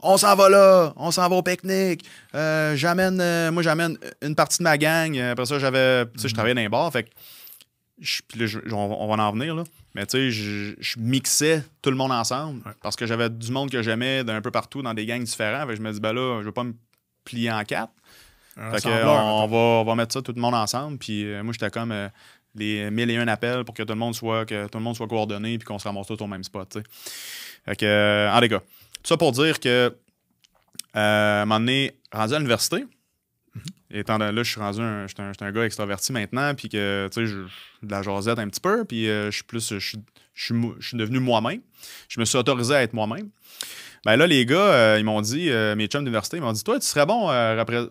on s'en va là, on s'en va au pique-nique. Euh, j'amène, euh, moi, j'amène une partie de ma gang. Après ça, j'avais, tu sais, je travaillais dans les bars. Fait que, je- là, je- on, va- on va en venir, là. Mais tu sais, je, je mixais tout le monde ensemble Ouais. parce que j'avais du monde que j'aimais d'un peu partout dans des gangs différents. Je me dis, ben là, je veux pas me plier en quatre. Un Fait que, on, va, on va mettre ça tout le monde ensemble. Puis euh, moi, j'étais comme euh, les mille et un appels pour que tout le monde soit, que tout le monde soit coordonné puis qu'on se ramasse tous au même spot. Fait que, euh, en les gars, tout ça pour dire que euh, à un moment donné, rendu à l'université, étant là, je suis rendu un, un, un gars extraverti maintenant, puis que, tu sais, je- de la jasette un petit peu, puis euh, je suis plus, je suis, devenu moi-même. Je me suis autorisé à être moi-même. Ben là, les gars, euh, ils m'ont dit, euh, mes chums d'université, ils m'ont dit, toi, tu serais bon à repré-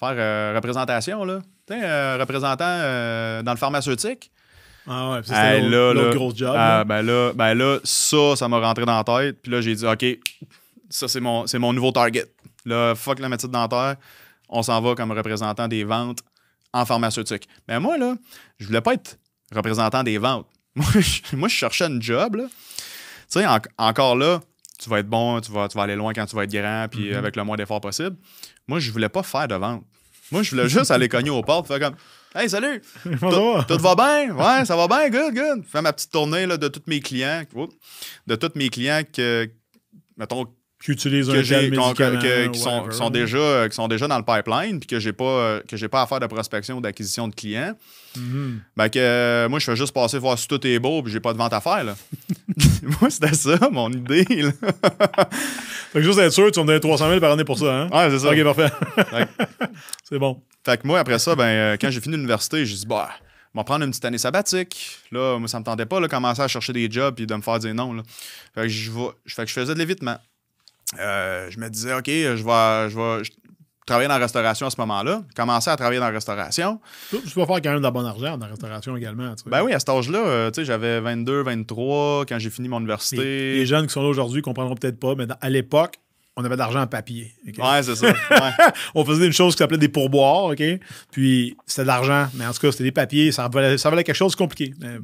faire représentation, là. Tu sais, représentant dans le pharmaceutique. Ah ouais, là, l'autre gros job. Ah, là. ben là, ben là, ça, ça m'a rentré dans la tête. Puis là, j'ai dit, OK, ça, c'est mon, c'est mon nouveau target. Là, fuck la médecine dentaire. On s'en va comme représentant des ventes en pharmaceutique. Mais moi, là, je voulais pas être représentant des ventes. Moi, je, moi, je cherchais une job, là. Tu sais, en- encore là, tu vas être bon, tu vas, tu vas aller loin quand tu vas être grand, puis Mhm. avec le moins d'efforts possible. Moi, je voulais pas faire de vente. Moi, je voulais juste aller cogner aux portes, faire comme Hey, salut! Tout, tout va bien? Ouais, ça va bien, good, good. Faire ma petite tournée là, de tous mes clients. De tous mes clients que, mettons, Qui utilise un que tel que- qui, sont, qui sont déjà, euh, qui sont déjà dans le pipeline, puis que j'ai pas, euh, que j'ai pas à faire de prospection ou d'acquisition de clients. Ben que euh, moi, je fais juste passer voir si tout est beau, puis j'ai pas de vente à faire. Là. moi, c'était ça, mon idée. Là. Fait que juste être sûr, tu vas me donner 300 000 par année pour ça, hein? Ouais, c'est ça. Ok, parfait. Fait c'est bon. Fait que moi, après ça, ben, quand j'ai fini l'université, j'ai dit, bah, va prendre une petite année sabbatique. Là, moi, ça me tentait pas de commencer à chercher des jobs et de me faire dire non. Là. Fait, que je fait que je faisais de l'évitement. Euh, je me disais, OK, je vais, je vais je travailler dans la restauration à ce moment-là. Commencer à travailler dans la restauration. Tu vas faire quand même de la bonne argent dans la restauration également. tu sais. Ben oui, à cet âge-là, euh, tu sais, j'avais 22, 23 quand j'ai fini mon université. les jeunes qui sont là aujourd'hui comprendront peut-être pas, mais dans- à l'époque, on avait de l'argent en papier. ok? Ouais, c'est ça. Ouais. On faisait une chose qui s'appelait des pourboires, OK? Puis c'était de l'argent, mais en tout cas, c'était des papiers, ça valait, ça valait quelque chose de compliqué. Mais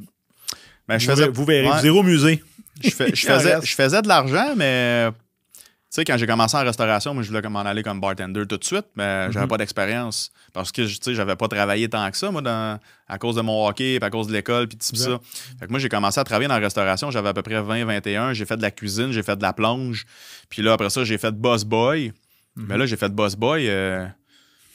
Ben, je vous, faisais, vous verrez, ouais, zéro musée. je, fais- faisais, je faisais de l'argent, mais sais, quand j'ai commencé en restauration, moi, je voulais m'en aller comme bartender tout de suite, mais j'avais Mhm. pas d'expérience. Parce que, tu sais, j'avais pas travaillé tant que ça, moi, dans- à cause de mon hockey, puis à cause de l'école, puis tout ça. Fait que moi, j'ai commencé à travailler dans la restauration, j'avais à peu près 20, 21. J'ai fait de la cuisine, j'ai fait de la plonge. Puis là, après ça, j'ai fait boss boy. Mhm. Mais là, j'ai fait boss boy euh,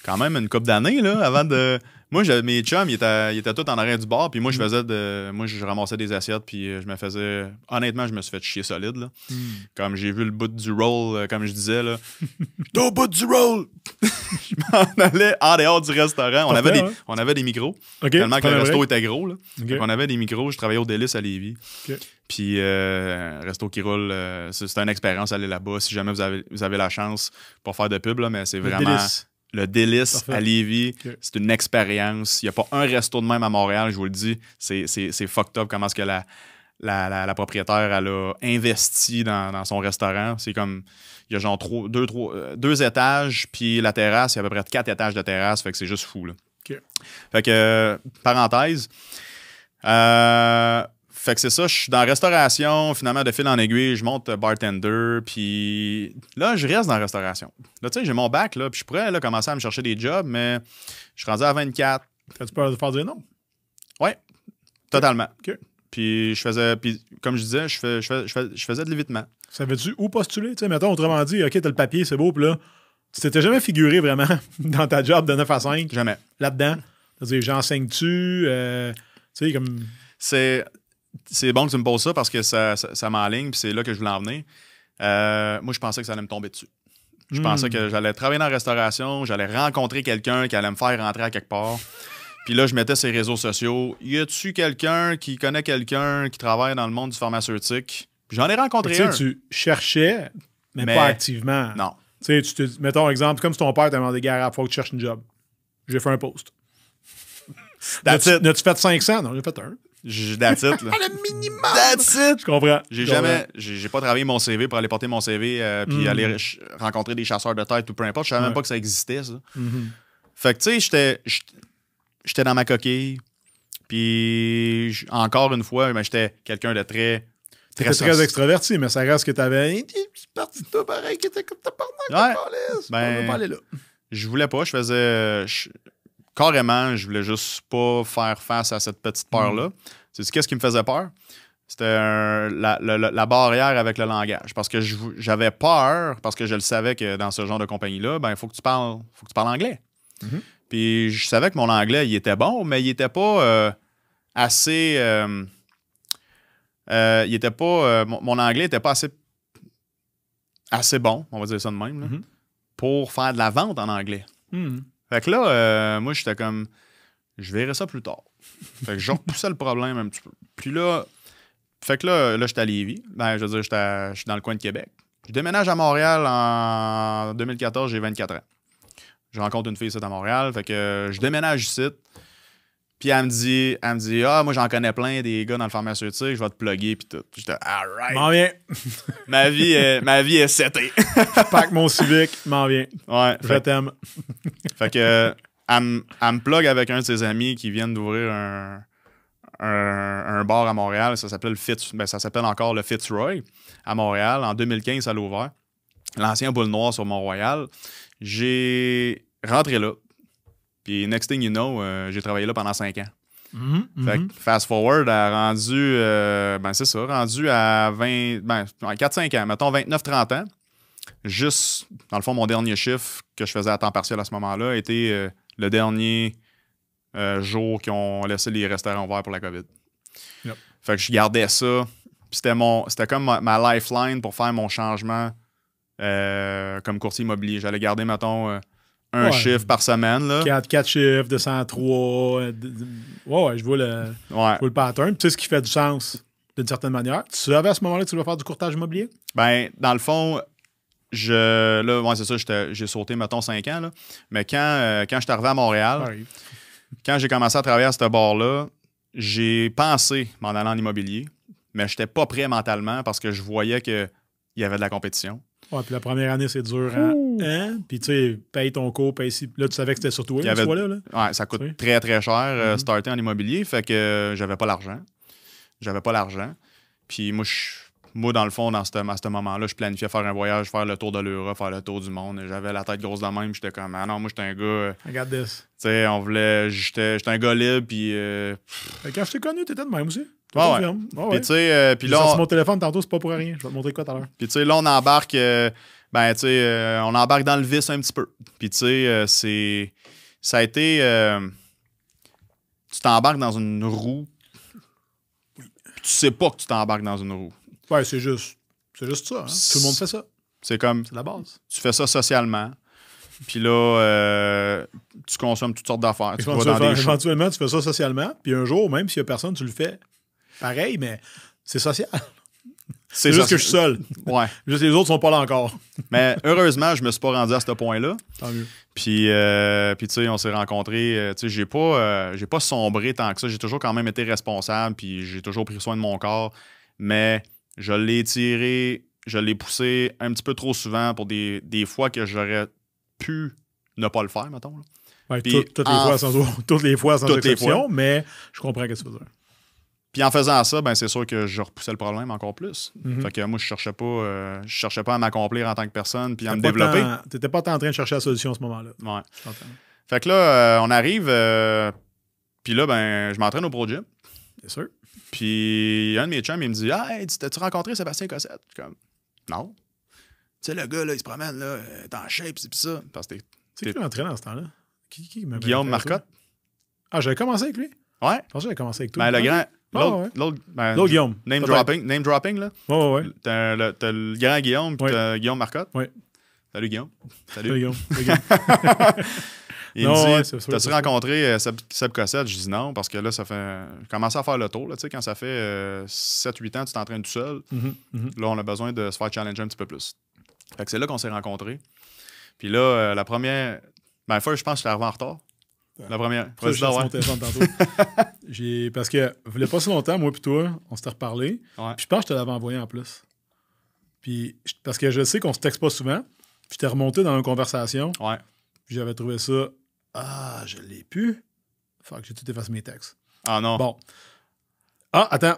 quand même une couple d'années, là, avant de. Moi, j'avais- mes chums, ils étaient, ils étaient tous en arrière du bar, puis moi, je faisais de. Moi, je ramassais des assiettes, puis euh, je me faisais. Honnêtement, je me suis fait chier solide, là. Hmm. Comme j'ai vu le bout du roll, euh, comme je disais, là. Au bout du roll! je m'en allais en dehors du restaurant. On avait, des, hein? on avait des micros, OK. tellement que le resto était gros, là. Qu'on avait des micros, je travaillais au Délice à Lévis. Puis, euh, resto qui roule, euh, c'est c'est une expérience aller là-bas. Si jamais vous avez, vous avez la chance, pour faire de pub, là, mais c'est vraiment délice. Le délice Parfait. à Lévis. C'est une expérience. Il n'y a pas un resto de même à Montréal, je vous le dis. C'est c'est- c'est fucked up comment est-ce que la, la, la- la propriétaire elle a investi dans, dans son restaurant. C'est comme. Il y a genre trois- deux, trois, euh, deux étages, puis la terrasse, il y a à peu près quatre étages de terrasse, fait que c'est juste fou. Là. Fait que, euh, parenthèse. Euh, fait que c'est ça, je suis dans la restauration, finalement, de fil en aiguille, je monte bartender, puis là, je reste dans la restauration. Là, tu sais, j'ai mon bac, là, puis je pourrais là, commencer à me chercher des jobs, mais je suis rendu à 24, T'as-tu peur de faire dire non? totalement. OK. Puis je faisais, puis comme je disais, je, fais, je, fais- je fais- je faisais de l'évitement. Savais-tu où postuler? Tu sais, mettons, autrement dit, OK, t'as le papier, c'est beau, puis là, tu t'étais jamais figuré vraiment dans ta job de 9 à 5 Jamais. là-dedans? C'est-à-dire, j'enseigne-tu? euh, tu sais, comme. C'est, c'est bon que tu me poses ça parce que ça, ça, ça m'enligne, puis c'est là que je voulais en venir. Euh, moi, je pensais que ça allait me tomber dessus. Je Hmm. pensais que j'allais travailler dans la restauration, j'allais rencontrer quelqu'un qui allait me faire rentrer à quelque part. Puis là, je mettais les réseaux sociaux. Y a-tu quelqu'un qui connaît quelqu'un qui travaille dans le monde du pharmaceutique? Puis J'en ai Tu rencontré sais, un. tu cherchais, mais, Mais- pas activement. Non. Tu sais, tu te, mettons exemple, comme si ton père t'a demandé, gars, il faut que tu cherches une job. J'ai fait un post. N'as-tu fait 500? Non, j'ai fait un. That's it, là. Le minimum! That's it! Je comprends. J'ai jamais, j'ai pas travaillé mon CV pour aller porter mon CV euh, puis Mm. aller rencontrer des chasseurs de tête ou peu importe. Je savais Ouais. même pas que ça existait, ça. Mhm. Fait que, tu sais, j'étais- dans ma coquille. Puis, encore une fois, ben, j'étais quelqu'un de très. T'étais très soci- extraverti, mais ça reste que t'avais une petite partie de toi pareil qui était comme ta Ouais. Ben, Ben- on va pas aller là. Je voulais pas. Je faisais. je- carrément, je voulais juste pas faire face à cette petite peur-là. Tu sais, qu'est-ce qui me faisait peur? C'était la, la- barrière avec le langage. Parce que j'avais peur, parce que je le savais que dans ce genre de compagnie-là, ben, il faut que tu parles, faut que tu parles anglais. Mhm. Puis je savais que mon anglais, il était bon, mais il était pas euh, assez. euh, euh, il était pas. mon, mon anglais était pas assez. assez bon, on va dire ça de même, là, Mhm. pour faire de la vente en anglais. Fait que là, euh, moi, j'étais comme, je verrai ça plus tard. Fait que je repoussais le problème un petit peu. Puis là, fait que là, là j'étais à Lévis. Ben, je veux dire, je suis dans le coin de Québec. Je déménage à Montréal en 2014, j'ai 24 ans. Je rencontre une fille ici à Montréal. Fait que euh, je déménage ici. Puis elle me dit, elle me dit, ah, moi, j'en connais plein des gars dans le pharmaceutique, je vais te plugger, puis tout. J'étais, alright. M'en viens. Ma vie est, ma vie est setée. Pack mon civic, m'en viens. ouais. Je t'aime. fait que, elle, me- elle me plug avec un de ses amis qui viennent d'ouvrir un, un, un bar à Montréal. Ça s'appelle le Fitz, ben, ça s'appelle encore le Fitzroy à Montréal. En 2015, ça l'a ouvert. L'ancien boule noir sur Mont-Royal. J'ai rentré là. Puis, next thing you know, euh, j'ai travaillé là pendant cinq ans. Mhm, Fait mhm. que fast forward a rendu, euh, ben c'est ça, rendu à 20, ben, 4-5 ans, mettons 29-30 ans. Juste, dans le fond, mon dernier chiffre que je faisais à temps partiel à ce moment-là était euh, le dernier jour qu'ils ont laissé les restaurants ouverts pour la COVID. Yep. Fait que je gardais ça. Puis c'était mon c'était comme ma, ma lifeline pour faire mon changement comme courtier immobilier. J'allais garder, mettons, un Ouais. chiffre par semaine. Là. 4, 4 chiffres, 203. euh, d- d- Ouais, ouais, je vois le, Ouais. je vois le pattern. Tu sais ce qui fait du sens d'une certaine manière. Tu savais à ce moment-là que tu voulais faire du courtage immobilier? Ben, dans le fond, je. Là, ouais, c'est ça, j'ai sauté, mettons, 5 ans. Là. Mais quand, euh, quand je suis arrivé à Montréal, quand j'ai commencé à travailler à ce bar-là, j'ai pensé m'en aller en immobilier, mais j'étais pas prêt mentalement parce que je voyais qu'il y avait de la compétition. Ouais, puis la première année, c'est dur. Hein? Hein? Puis tu sais, paye ton cours, paye ici. Là, tu savais que c'était sur toi, avait- là là. Ouais, ça coûte Oui. très, très cher euh, Mhm. starter en immobilier, fait que euh, j'avais pas l'argent. j'avais pas l'argent. Puis moi, je- moi, dans le fond, dans ce, à ce moment-là, je planifiais faire un voyage, faire le tour de l'Europe, faire le tour du monde. J'avais la tête grosse de même. J'étais comme, ah non, moi, j'étais un gars. euh, Regarde this. Tu sais, on voulait. J'étais un gars libre, puis. euh, Quand je t'ai connu, t'étais de même aussi. Te Ouais, ouais. Puis, tu sais, euh, puis là, mon téléphone tantôt, c'est pas pour rien. Je vais te montrer quoi tout à l'heure. Puis, tu sais, là, on embarque, euh, ben, tu sais, euh, on embarque dans le vice un petit peu. Puis, tu sais, c'est. Ça a été. tu t'embarques dans une roue. Tu sais pas que tu t'embarques dans une roue. Ouais, c'est juste. C'est juste ça. hein. Tout le monde fait ça. C'est comme. C'est la base. Tu fais ça socialement. Puis là, euh, tu consommes toutes sortes d'affaires. Tu vas dans des éventuellement, tu fais ça socialement. Puis un jour, même s'il y a personne, tu le fais. Pareil, mais c'est social. C'est juste que je suis seul. Ouais. Juste les autres sont pas là encore. Mais heureusement, je me suis pas rendu à ce point-là. Tant mieux. Puis, euh, puis tu sais, on s'est rencontrés. euh, tu sais, j'ai pas, euh, j'ai pas sombré tant que ça. J'ai toujours quand même été responsable, puis j'ai toujours pris soin de mon corps. Mais je l'ai tiré, je l'ai poussé un petit peu trop souvent pour des, des fois que j'aurais pu ne pas le faire, mettons. là. Ouais, Puis toutes, toutes les en- fois sans, toutes les fois sans Toutes les exception, mais je comprends ce que tu veux dire. Puis en faisant ça, ben c'est sûr que je repoussais le problème encore plus. Mhm. Fait que moi, je cherchais pas, euh, je cherchais pas à m'accomplir en tant que personne, puis à me développer. tant- T'étais pas en train de chercher la solution à ce moment-là. Ouais. Fait que là, euh, on arrive, euh, puis là, ben, je m'entraîne au Pro Gym. Bien sûr. Puis un de mes chums, il me dit hey, tu- t'as-tu rencontré Sébastien Cossette? Je suis comme Non. Tu sais, le gars, là, il se promène, là, en shape, c'est pis ça. Parce que t'es- C'est qui m'entraînait dans ce temps-là? Qui, qui Guillaume Marcotte. Ah, j'avais commencé avec lui? Ouais. Je pensais que j'avais commencé avec toi. Ben, le Ah, grand. L'autre, ouais. l'autre- ben, L'autre Guillaume. Name dropping, name dropping, là. Ouais, ouais, ouais. T'as le, le grand Guillaume, puis Ouais. t'as Guillaume Marcotte. Ouais. Salut Guillaume. Salut. Salut, Guillaume. Il Non, me dit T'as-tu rencontré euh, Seb, Seb Cossette? Je dis non, parce que là, ça fait. J'ai commencé à faire le tour, là, tu sais, quand ça fait 7-8 ans, tu t'entraînes tout seul. Mhm, mhm. Là, on a besoin de se faire challenger un petit peu plus. Fait que c'est là qu'on s'est rencontrés. Puis là, euh, la première. Ben, first, je pense que je suis arrivé en retard. La première. Ça, je ouais. mon téléphone tantôt. J'ai- Parce que, il voulait pas si longtemps, moi puis toi, on s'était reparlé. Ouais. Puis je pense que je te l'avais envoyé en plus. Puis, je- parce que je sais qu'on se texte pas souvent. Puis je t'ai remonté dans une conversation. Ouais. Puis j'avais trouvé ça. Ah, je l'ai. Faut que j'ai tout effacé mes textes. Ah non. Bon. Ah, attends.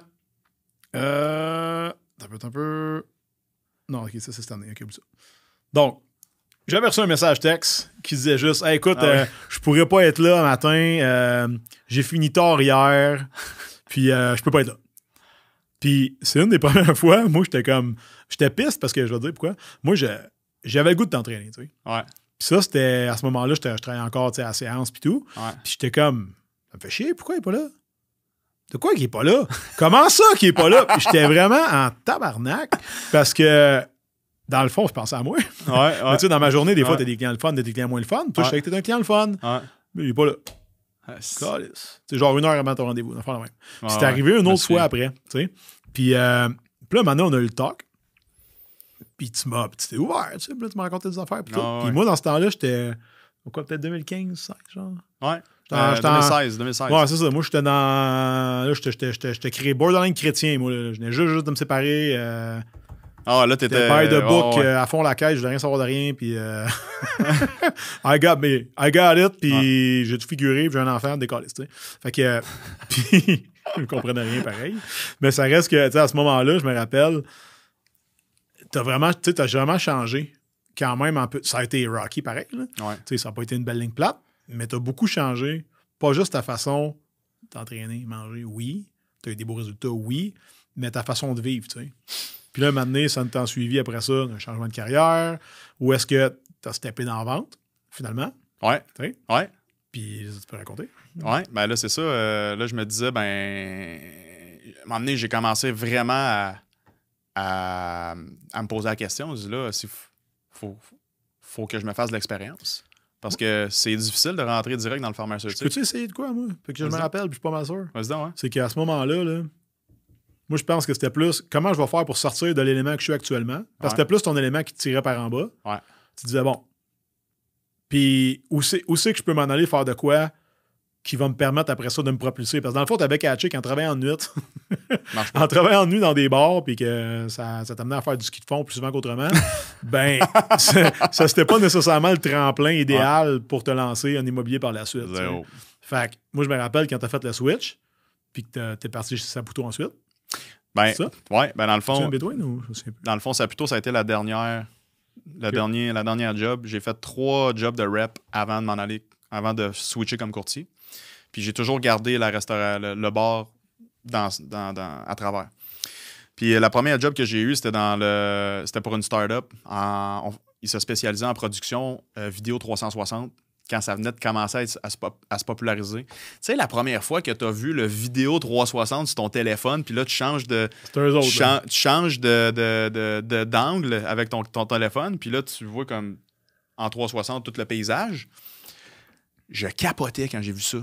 Euh. Peut être un peu. Non, ok, ça c'est cette année. Ok, ça. Donc, j'avais reçu un message texte qui disait juste Hey, écoute, Ah ouais. euh, je pourrais pas être là matin. euh, J'ai fini tard hier. Puis euh, je peux pas être là. Puis c'est une des premières fois, moi j'étais comme. J'étais piste parce que je vais te dire pourquoi. Moi, je- j'avais le goût de t'entraîner, tu sais. Ouais. Puis ça, c'était à ce moment-là, je travaillais encore à la séance puis tout. Ouais. Puis j'étais comme, ça me fait chier, pourquoi il est pas là? De quoi qu'il est pas là? Comment ça qu'il est pas là? Puis j'étais vraiment en tabarnak parce que, dans le fond, je pensais à moi. Ouais. Mais Ouais. tu sais, dans ma journée, des fois, t'as des clients le fun, t'as des clients moins le fun. Toi, je savais que t'étais un client le fun, mais il est pas là. Ah, c'est- genre une heure avant ton rendez-vous. C'est arrivé une autre fois après. Puis, euh, puis là, maintenant, on a eu le talk. Puis tu m'as, puis tu t'es ouvert, tu sais. Puis là, tu m'as raconté des affaires. Puis. Ah, ouais. Moi, dans ce temps-là, j'étais, quoi, peut-être 2015, 16, genre. Ouais. J'étais en- Euh, j'étais en- 2016. 2016. Ouais, c'est ça. Moi, j'étais dans. Là, j'étais- créé borderline chrétien, moi. là. Je venais juste, juste de me séparer. Euh, Ah, là, t'étais. the ouais, book ouais. euh, à fond la caisse, je voulais rien savoir de rien. Puis. euh, I got me. I got it. Puis j'ai tout figuré. Puis j'ai un enfant décaliste, tu sais. Fait que. euh, Puis. je ne comprenais rien pareil. Mais ça reste que, tu sais, à ce moment-là, je me rappelle. T'as vraiment, t'as vraiment changé. Quand même, un peu. Ça a été rocky pareil, là. Ouais. Ça n'a pas été une belle ligne plate, mais tu as beaucoup changé. Pas juste ta façon d'entraîner, manger, oui. Tu as eu des beaux résultats, oui, mais ta façon de vivre, tu sais. Puis là, maintenant, ça ne t'a suivi après ça, un changement de carrière, ou est-ce que tu as steppé dans la vente, finalement, Ouais. tu sais. Ouais. Puis tu peux raconter. Ouais, ben là, c'est ça. euh, là, je me disais, ben. À un moment donné, j'ai commencé vraiment à, à, à me poser la question. Je dis là, il faut, faut que je me fasse de l'expérience. Parce que c'est difficile de rentrer direct dans le pharmaceutique. Peux-tu essayer de quoi, moi? Fait que je me rappelle, puis je suis pas mal sûr. Hein? C'est qu'à ce moment-là, là, moi, je pense que c'était plus comment je vais faire pour sortir de l'élément que je suis actuellement? Parce que c'était plus ton élément qui te tirait par en bas. Ouais. Tu disais, bon, puis où c'est que je peux m'en aller faire de quoi qui va me permettre après ça de me propulser? Parce que dans le fond, tu avais catché qu'en travaillant en nuit, en travaillant en nuit dans des bars, puis que ça, ça t'amenait à faire du ski de fond plus souvent qu'autrement, ben, ça, c'était pas nécessairement le tremplin idéal pour te lancer en immobilier par la suite. Fait que moi, je me rappelle quand tu as fait le switch, puis que t'as- t'es parti chez Saputo ensuite. Ben, ça? ouais, ben dans le fond, ou dans le fond, ça a été la dernière, le Ok. dernier, la dernière job. J'ai fait trois jobs de rep avant de m'en aller, avant de switcher comme courtier. Puis j'ai toujours gardé la restaura- le, le bar dans, dans- dans- à travers. Puis euh, la première job que j'ai eue, c'était dans le, c'était pour une startup. Ils se spécialisaient en production euh, vidéo 360 quand ça venait de commencer à, se, pop- à se populariser. Tu sais, la première fois que tu as vu le vidéo 360 sur ton téléphone, puis là, tu changes de, autres. tu, tu changes de, de- de- de- d'angle avec ton, ton téléphone, puis là, tu vois comme en 360 tout le paysage. Je capotais quand j'ai vu ça.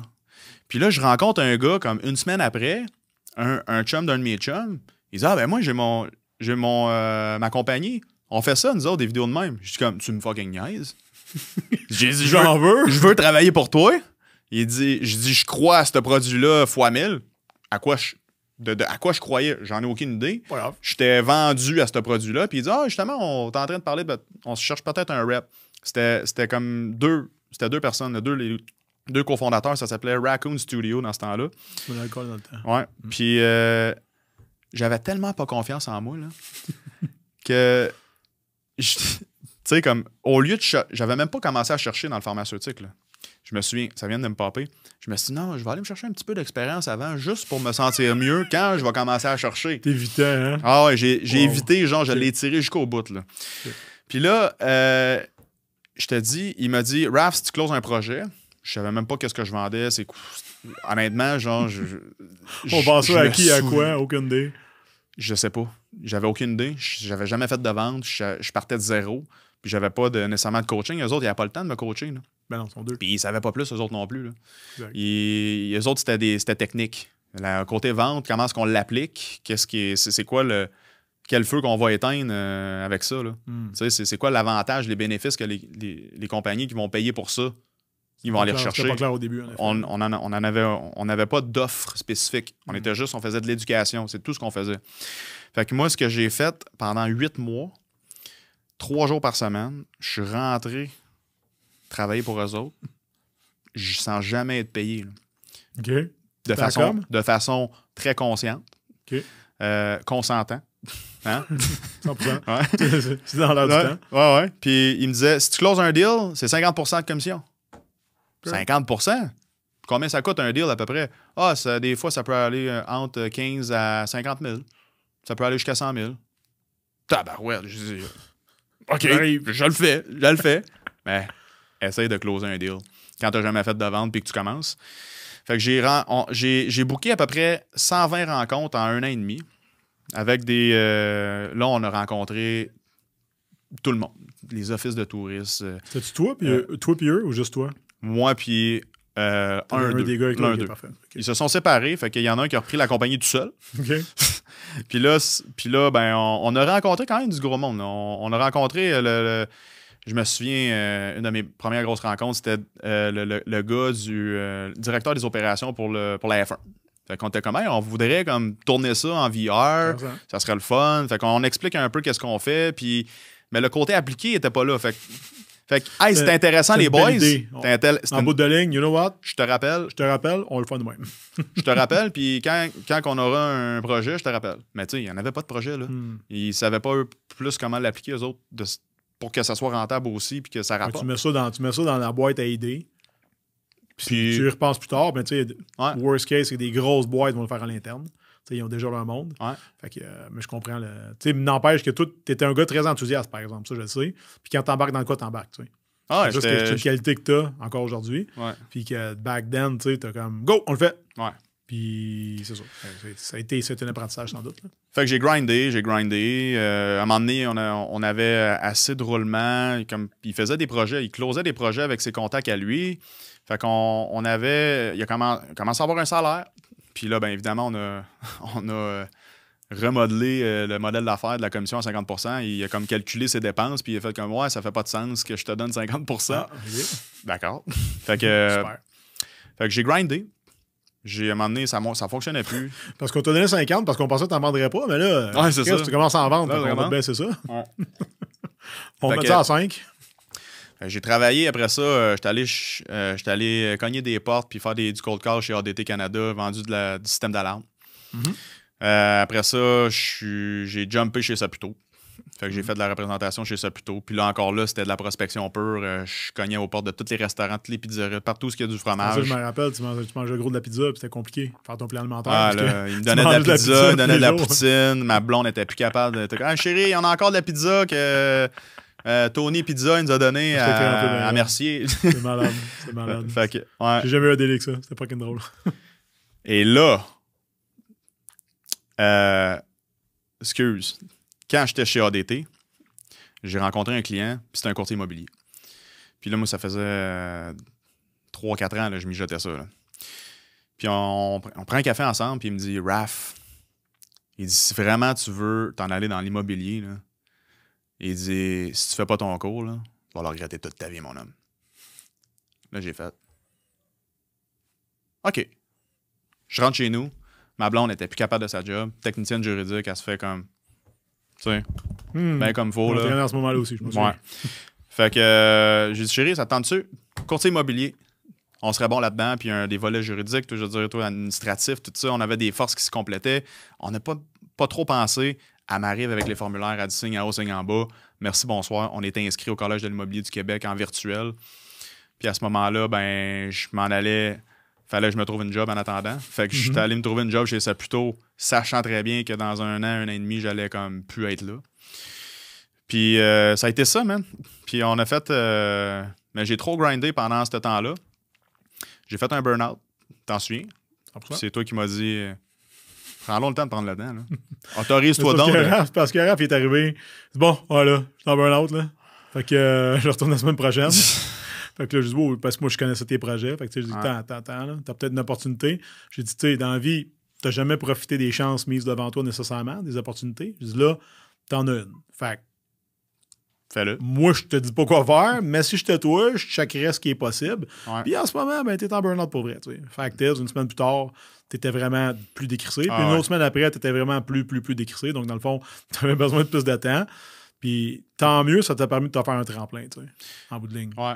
Puis là, je rencontre un gars comme une semaine après, un, un chum d'un de mes chums. Il dit Ah, ben moi, j'ai mon, j'ai mon, euh, ma compagnie. On fait ça, nous autres, des vidéos de même. Je dis comme Tu me fucking niaises. j'ai dit Je veux- J'en veux. je veux travailler pour toi. Il dit, je dis, je crois à ce produit-là fois 1000. À quoi je, de, de- à quoi je croyais? J'en ai aucune idée. Grave. J'étais vendu à ce produit-là. Puis il dit, ah, justement, on est en train de parler, on se cherche peut-être un rep. C'était comme deux, c'était deux personnes, deux, les, deux cofondateurs. Ça s'appelait Raccoon Studio dans ce temps-là. Dans le temps. Ouais. Puis euh, j'avais tellement pas confiance en moi, là, que, tu sais, comme, au lieu de. J'avais même pas commencé à chercher dans le pharmaceutique, là. Je me souviens, ça vient de me popper. Je me suis dit, non, je vais aller me chercher un petit peu d'expérience avant, juste pour me sentir mieux quand je vais commencer à chercher. T'évitais, hein? Ah ouais, j'ai Wow. évité, genre, je l'ai tiré jusqu'au bout, là. Puis là, euh, je te dis, il m'a dit, Raph, si tu closes un projet, je savais même pas qu'est-ce que je vendais, c'est Honnêtement, genre, je. je- On pense je à qui, à quoi? Aucune idée. je sais pas. J'avais aucune idée. Je- J'avais jamais fait de vente. Je, partais de zéro. Puis j'avais pas de, nécessairement de coaching. Eux autres, ils n'avaient pas le temps de me coacher. là. Ben non, ils sont deux. Puis ils savaient pas plus, eux autres non plus. Là. Eux autres, c'était, technique. Le côté vente, comment est-ce qu'on l'applique? Qu'est-ce qui est, c'est, c'est quoi le. Quel feu qu'on va éteindre euh, avec ça? Hmm. Sais, C'est, quoi l'avantage, les bénéfices que les, les- les compagnies qui vont payer pour ça, ils vont aller clair, rechercher? C'était pas clair au début, en effet. on on en, on en avait on n'avait pas d'offre spécifique. On était juste, on faisait de l'éducation. C'est tout ce qu'on faisait. Fait que moi, ce que j'ai fait pendant huit mois, trois jours par semaine, je suis rentré travailler pour eux autres. Je sens jamais être payé. là. OK. De façon, de façon très consciente. Euh, consentant. Hein? 100%. Ouais. c'est dans l'air du ouais, temps. ouais, ouais. Puis il me disait si tu closes un deal, c'est 50% de commission. Ok. 50% Combien ça coûte un deal à peu près? Ah, ça, des fois, ça peut aller euh, entre 15 à 50 000. Ça peut aller jusqu'à 100 000. Tabarouette. Je dis OK, Arrive. je le fais, je le fais. Mais essaye de closer un deal quand tu n'as jamais fait de vente puis que tu commences. Fait que j'ai booké à peu près 120 rencontres en un an et demi. Avec des. euh, là, on a rencontré tout le monde. Les offices de touristes. euh, C'est-tu toi, puis Euh, eux- toi puis eux, ou juste toi? moi, puis euh, un, un deux. des gars avec L'un d'eux. Ils se sont séparés. Fait qu'il y en a un qui a repris la compagnie tout seul. Puis là, puis là ben, on, on a rencontré quand même du gros monde. On, on a rencontré euh, le, le- Je me souviens, euh, une de mes premières grosses rencontres, c'était euh, le, le- le gars du euh, directeur des opérations pour, le, pour la F1. Fait qu'on était comme, Hey, on voudrait comme tourner ça en VR, ça serait le fun. Fait qu'on explique un peu qu'est-ce qu'on fait, puis... Mais le côté appliqué était pas là. Fait que, fait que, hey, c'était intéressant, les boys. intel- En une- bout de ligne, you know what? Je te rappelle, Je te rappelle, on le fait de même. je te rappelle, puis quand, quand on aura un projet, je te rappelle. Mais tu sais, il n'y en avait pas de projet, là. Hmm. Ils savaient pas eux, plus comment l'appliquer, eux autres, de pour que ça soit rentable aussi, puis que ça rapporte. tu, mets ça dans, tu mets ça dans la boîte à idées. Puis- Tu y repenses plus tard, mais tu sais, Ouais. worst case, c'est que des grosses boîtes vont le faire à l'interne. Tu sais, ils ont déjà leur monde. Ouais. Fait que, euh, mais je comprends. Le... Tu sais, n'empêche que tu étais un gars très enthousiaste, par exemple. Ça, je le sais. Puis quand t'embarques dans le quoi, t'embarques. Tu sais. Ah C'est juste que j'étais- c'est une qualité que t'as encore aujourd'hui. ouais, Puis que back then, tu sais, t'as comme go, on le fait. ouais. Puis c'est ça. Ça a été un apprentissage sans doute. là. Fait que j'ai grindé, j'ai grindé. Euh, à un moment donné, on, a- on avait assez de roulement. Comme, il faisait des projets, il closait des projets avec ses contacts à lui. Fait qu'on on avait. Il a commen- commencé à avoir un salaire. Puis là, bien évidemment, on a, on a euh, remodelé euh, le modèle d'affaires de la commission à 50% Il a comme calculé ses dépenses, puis il a fait comme Ouais, ça fait pas de sens que je te donne 50 Ah, ok. D'accord. fait que, Super. fait que j'ai grindé. J'ai à un moment donné, ça, ça fonctionnait plus. Parce qu'on t'a donné 50 parce qu'on pensait que t'en vendrais pas, mais là, Ouais, c'est Chris, ça. tu commences à en vendre. Là, qu'on va te baisser ça. Ouais. On Fait met que- ça à 5. Euh, J'ai travaillé après ça. euh, J'étais allé, euh, j'étais allé cogner des portes puis faire des, du cold call chez ADT Canada, vendu de la- du système d'alarme. Mhm. Après ça, j'ai jumpé chez Saputo. Fait que j'ai fait de la représentation chez Saputo. Puis là, encore là, c'était de la prospection pure. Euh, je cognais aux portes de tous les restaurants, toutes les pizzerias, partout où il y a du Ça, fromage. je me rappelle, tu mangeais, tu mangeais gros de la pizza, puis c'était compliqué. Faire ton plan alimentaire. Ah, là, il me donnait de la pizza, pizza il me donnait de la jours. poutine. Ma blonde n'était plus capable de. Ah, chérie, on a encore de la pizza que euh, Tony Pizza il nous a donné J'étais crampé, à, ben, à Mercier. C'est malade. C'est malade. fait que, ouais. J'ai jamais eu un délai que ça. C'était fucking drôle. Et là, euh, excuse, quand j'étais chez ADT, j'ai rencontré un client, puis c'était un courtier immobilier. Puis là, moi, ça faisait 3-4 ans, là, je mijotais ça. là. Puis on, on prend un café ensemble, puis il me dit Raph, il dit si vraiment tu veux t'en aller dans l'immobilier, là, il dit si tu fais pas ton cours, là, tu vas le regretter toute ta vie, mon homme. Là, j'ai fait OK. Je rentre chez nous. Ma blonde n'était plus capable de sa job. Technicienne juridique, elle se fait comme. Tu sais, bien comme faut. Là. à ce moment-là aussi, je me souviens. Ouais. Fait que euh, j'ai dit, chérie, ça te tente-tu? Courtier immobilier. On serait bon là-dedans, puis un des volets juridiques, tout, je veux dire, tout administratif, tout ça. On avait des forces qui se complétaient. On n'a pas, pas trop pensé. Elle m'arrive avec les formulaires à du signe en haut, signe en bas. Merci, bonsoir. On était inscrit au Collège de l'immobilier du Québec en virtuel. Puis à ce moment-là, ben, je m'en allais. Fallait que je me trouve une job en attendant. Fait que je suis allé me trouver une job chez Saputo, sachant très bien que dans un an, un an et demi, j'allais comme plus être là. Puis euh, ça a été ça, man. Puis on a fait. euh, mais j'ai trop grindé pendant ce temps-là. J'ai fait un burn-out. T'en souviens? 100%. C'est toi qui m'as dit. Prends long le temps de prendre le temps. Là. Autorise-toi donc. que de- Raph- Parce que Raph il est arrivé. C'est bon, voilà, je suis en burn-out, là. Fait que euh, je retourne la semaine prochaine. fait que là, je dis, oh, parce que moi, je connaissais tes projets. Fait que tu sais, je dis, attends, attends, attends. T'as peut-être une opportunité. J'ai dit, tu sais, dans la vie, t'as jamais profité des chances mises devant toi nécessairement, des opportunités. Je dis, là, t'en as une. Fait que Fais-le. moi, je te dis pas quoi faire, mais si j'étais toi, je checkerais ce qui est possible. Ouais. Puis en ce moment, ben, t'es en burn-out pour vrai. Tu sais. Fait que t'es, une semaine plus tard, t'étais vraiment plus décrissé. Puis Ah une ouais. autre semaine après, t'étais vraiment plus, plus, plus décrissé. Donc, dans le fond, t'avais besoin de plus de temps. Puis tant mieux, ça t'a permis de te faire un tremplin, tu sais, en bout de ligne. Ouais.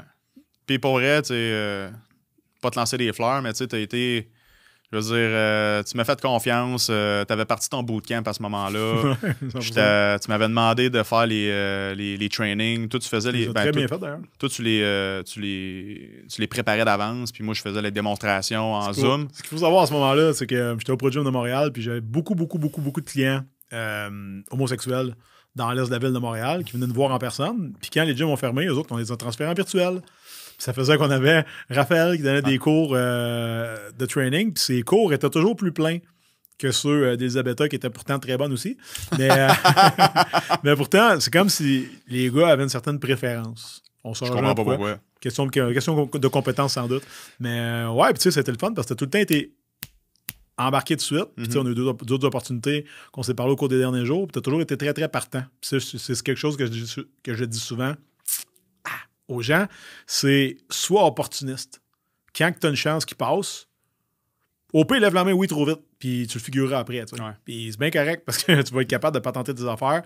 Puis pour vrai, tu sais, euh, pas te lancer des fleurs, mais tu sais, t'as été. Je veux dire, euh, tu m'as fait confiance. euh, T'avais parti ton bootcamp à ce moment-là. Tu m'avais demandé de faire les, euh, les, les trainings. Toi, tu faisais les. Ben, très tout- bien fait d'ailleurs. toi, tu les, euh, tu, les, tu les préparais d'avance. Puis moi, je faisais les démonstrations en Zoom. Ce qu'il faut savoir à ce moment-là, c'est que j'étais au Podium de Montréal, puis j'avais beaucoup, beaucoup, beaucoup, beaucoup de clients homosexuels dans l'est de la ville de Montréal qui venaient nous voir en personne. Puis quand les gyms ont fermé, eux autres, on les a transférés en virtuel. Ça faisait qu'on avait Raphaël qui donnait des cours euh, de training, puis ses cours étaient toujours plus pleins que ceux euh, d'Elisabetta, qui étaient pourtant très bonnes aussi. Mais, euh, mais pourtant, c'est comme si les gars avaient une certaine préférence. On saura comprends pas pourquoi. pourquoi. Question de, question de compétence sans doute. Mais ouais, puis tu sais, c'était le fun parce que tout le temps été embarqué de suite. Puis tu sais, on a eu d'autres opportunités qu'on s'est parlé au cours des derniers jours. Puis t'as toujours été très, très partant. Puis c'est quelque chose que je, dis, sou- que je dis souvent ah, aux gens. C'est soit opportuniste. Quand tu as une chance qui passe, au pire, lève la main, oui, trop vite. Puis tu le figureras après. tu sais. Ouais. Puis c'est bien correct parce que tu vas être capable de patenter tes affaires.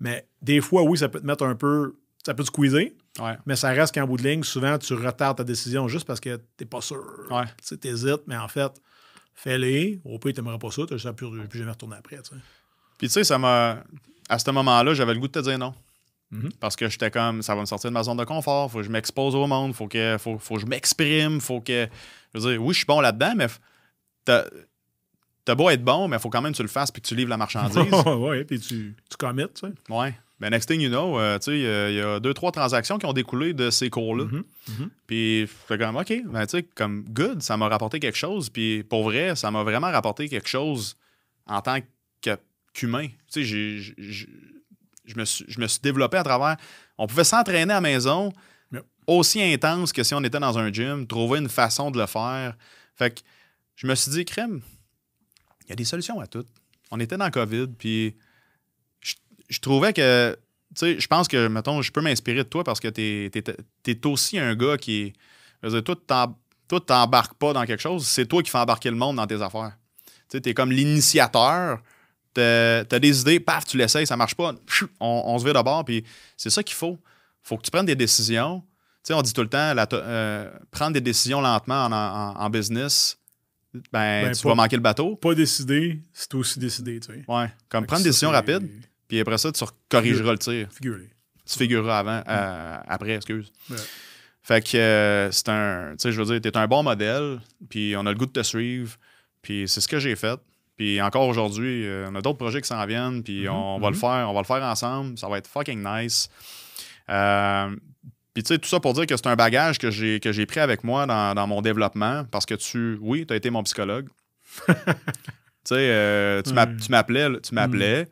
Mais des fois, oui, ça peut te mettre un peu. Ça peut te squeezer. Ouais. Mais ça reste qu'en bout de ligne, souvent, tu retardes ta décision juste parce que t'es pas sûr. Ouais. Tu sais, t'hésites, mais en fait, fais-les. Au pire, t'aimerais pas ça, tu ne plus, plus jamais retourner après. Puis tu sais, ça m'a. À ce moment-là, j'avais le goût de te dire non. Mhm. Parce que j'étais comme, ça va me sortir de ma zone de confort, faut que je m'expose au monde, faut que, faut, faut que je m'exprime, faut que. Je veux dire, oui, je suis bon là-dedans, mais t'as beau être bon, mais il faut quand même que tu le fasses puis que tu livres la marchandise. ouais, puis tu, tu commits, tu sais. ouais. Ben, next thing you know, euh, tu sais, il y a- il y, a deux, trois transactions qui ont découlé de ces cours-là. Mhm. Puis, j'étais comme, OK, ben, tu sais, comme good, ça m'a rapporté quelque chose. Puis, pour vrai, ça m'a vraiment rapporté quelque chose en tant qu'humain. Tu sais, j'ai- je me, suis, je me suis développé à travers. On pouvait s'entraîner à la maison Yep. aussi intense que si on était dans un gym, trouver une façon de le faire. Fait que je me suis dit, crème, il y a des solutions à tout. On était dans le COVID, puis je, je trouvais que, tu sais, je pense que, mettons, je peux m'inspirer de toi parce que t'es es, aussi un gars qui est. Je veux dire, toi, t'embarques pas dans quelque chose, c'est toi qui fais embarquer le monde dans tes affaires. Tu sais, t'es comme l'initiateur. T'as as des idées, paf, tu l'essayes, ça marche pas, on, on se vire d'abord, puis c'est ça qu'il faut. faut que tu prennes des décisions. Tu sais, on dit tout le temps, la euh, prendre des décisions lentement en, en- en business, ben, Ben, tu pas- vas manquer le bateau. Pas décidé, c'est aussi décidé, tu sais. Ouais. Comme Fait prendre des décisions rapides, puis après ça, tu corrigeras le tir. Figurez. Tu figureras avant, euh, après, excuse. Ouais. Fait que euh, c'est un. Tu sais, je veux dire, t'es un bon modèle, puis on a le goût de te suivre, puis c'est ce que j'ai fait. Puis encore aujourd'hui, euh, on a d'autres projets qui s'en viennent, puis Mhm, on va mhm. le faire, on va le faire ensemble. Ça va être fucking nice. Euh, puis tu sais, tout ça pour dire que c'est un bagage que j'ai que j'ai pris avec moi dans, dans mon développement, parce que tu, oui, tu as été mon psychologue. tu sais, euh, tu m'appelais, tu m'appelais.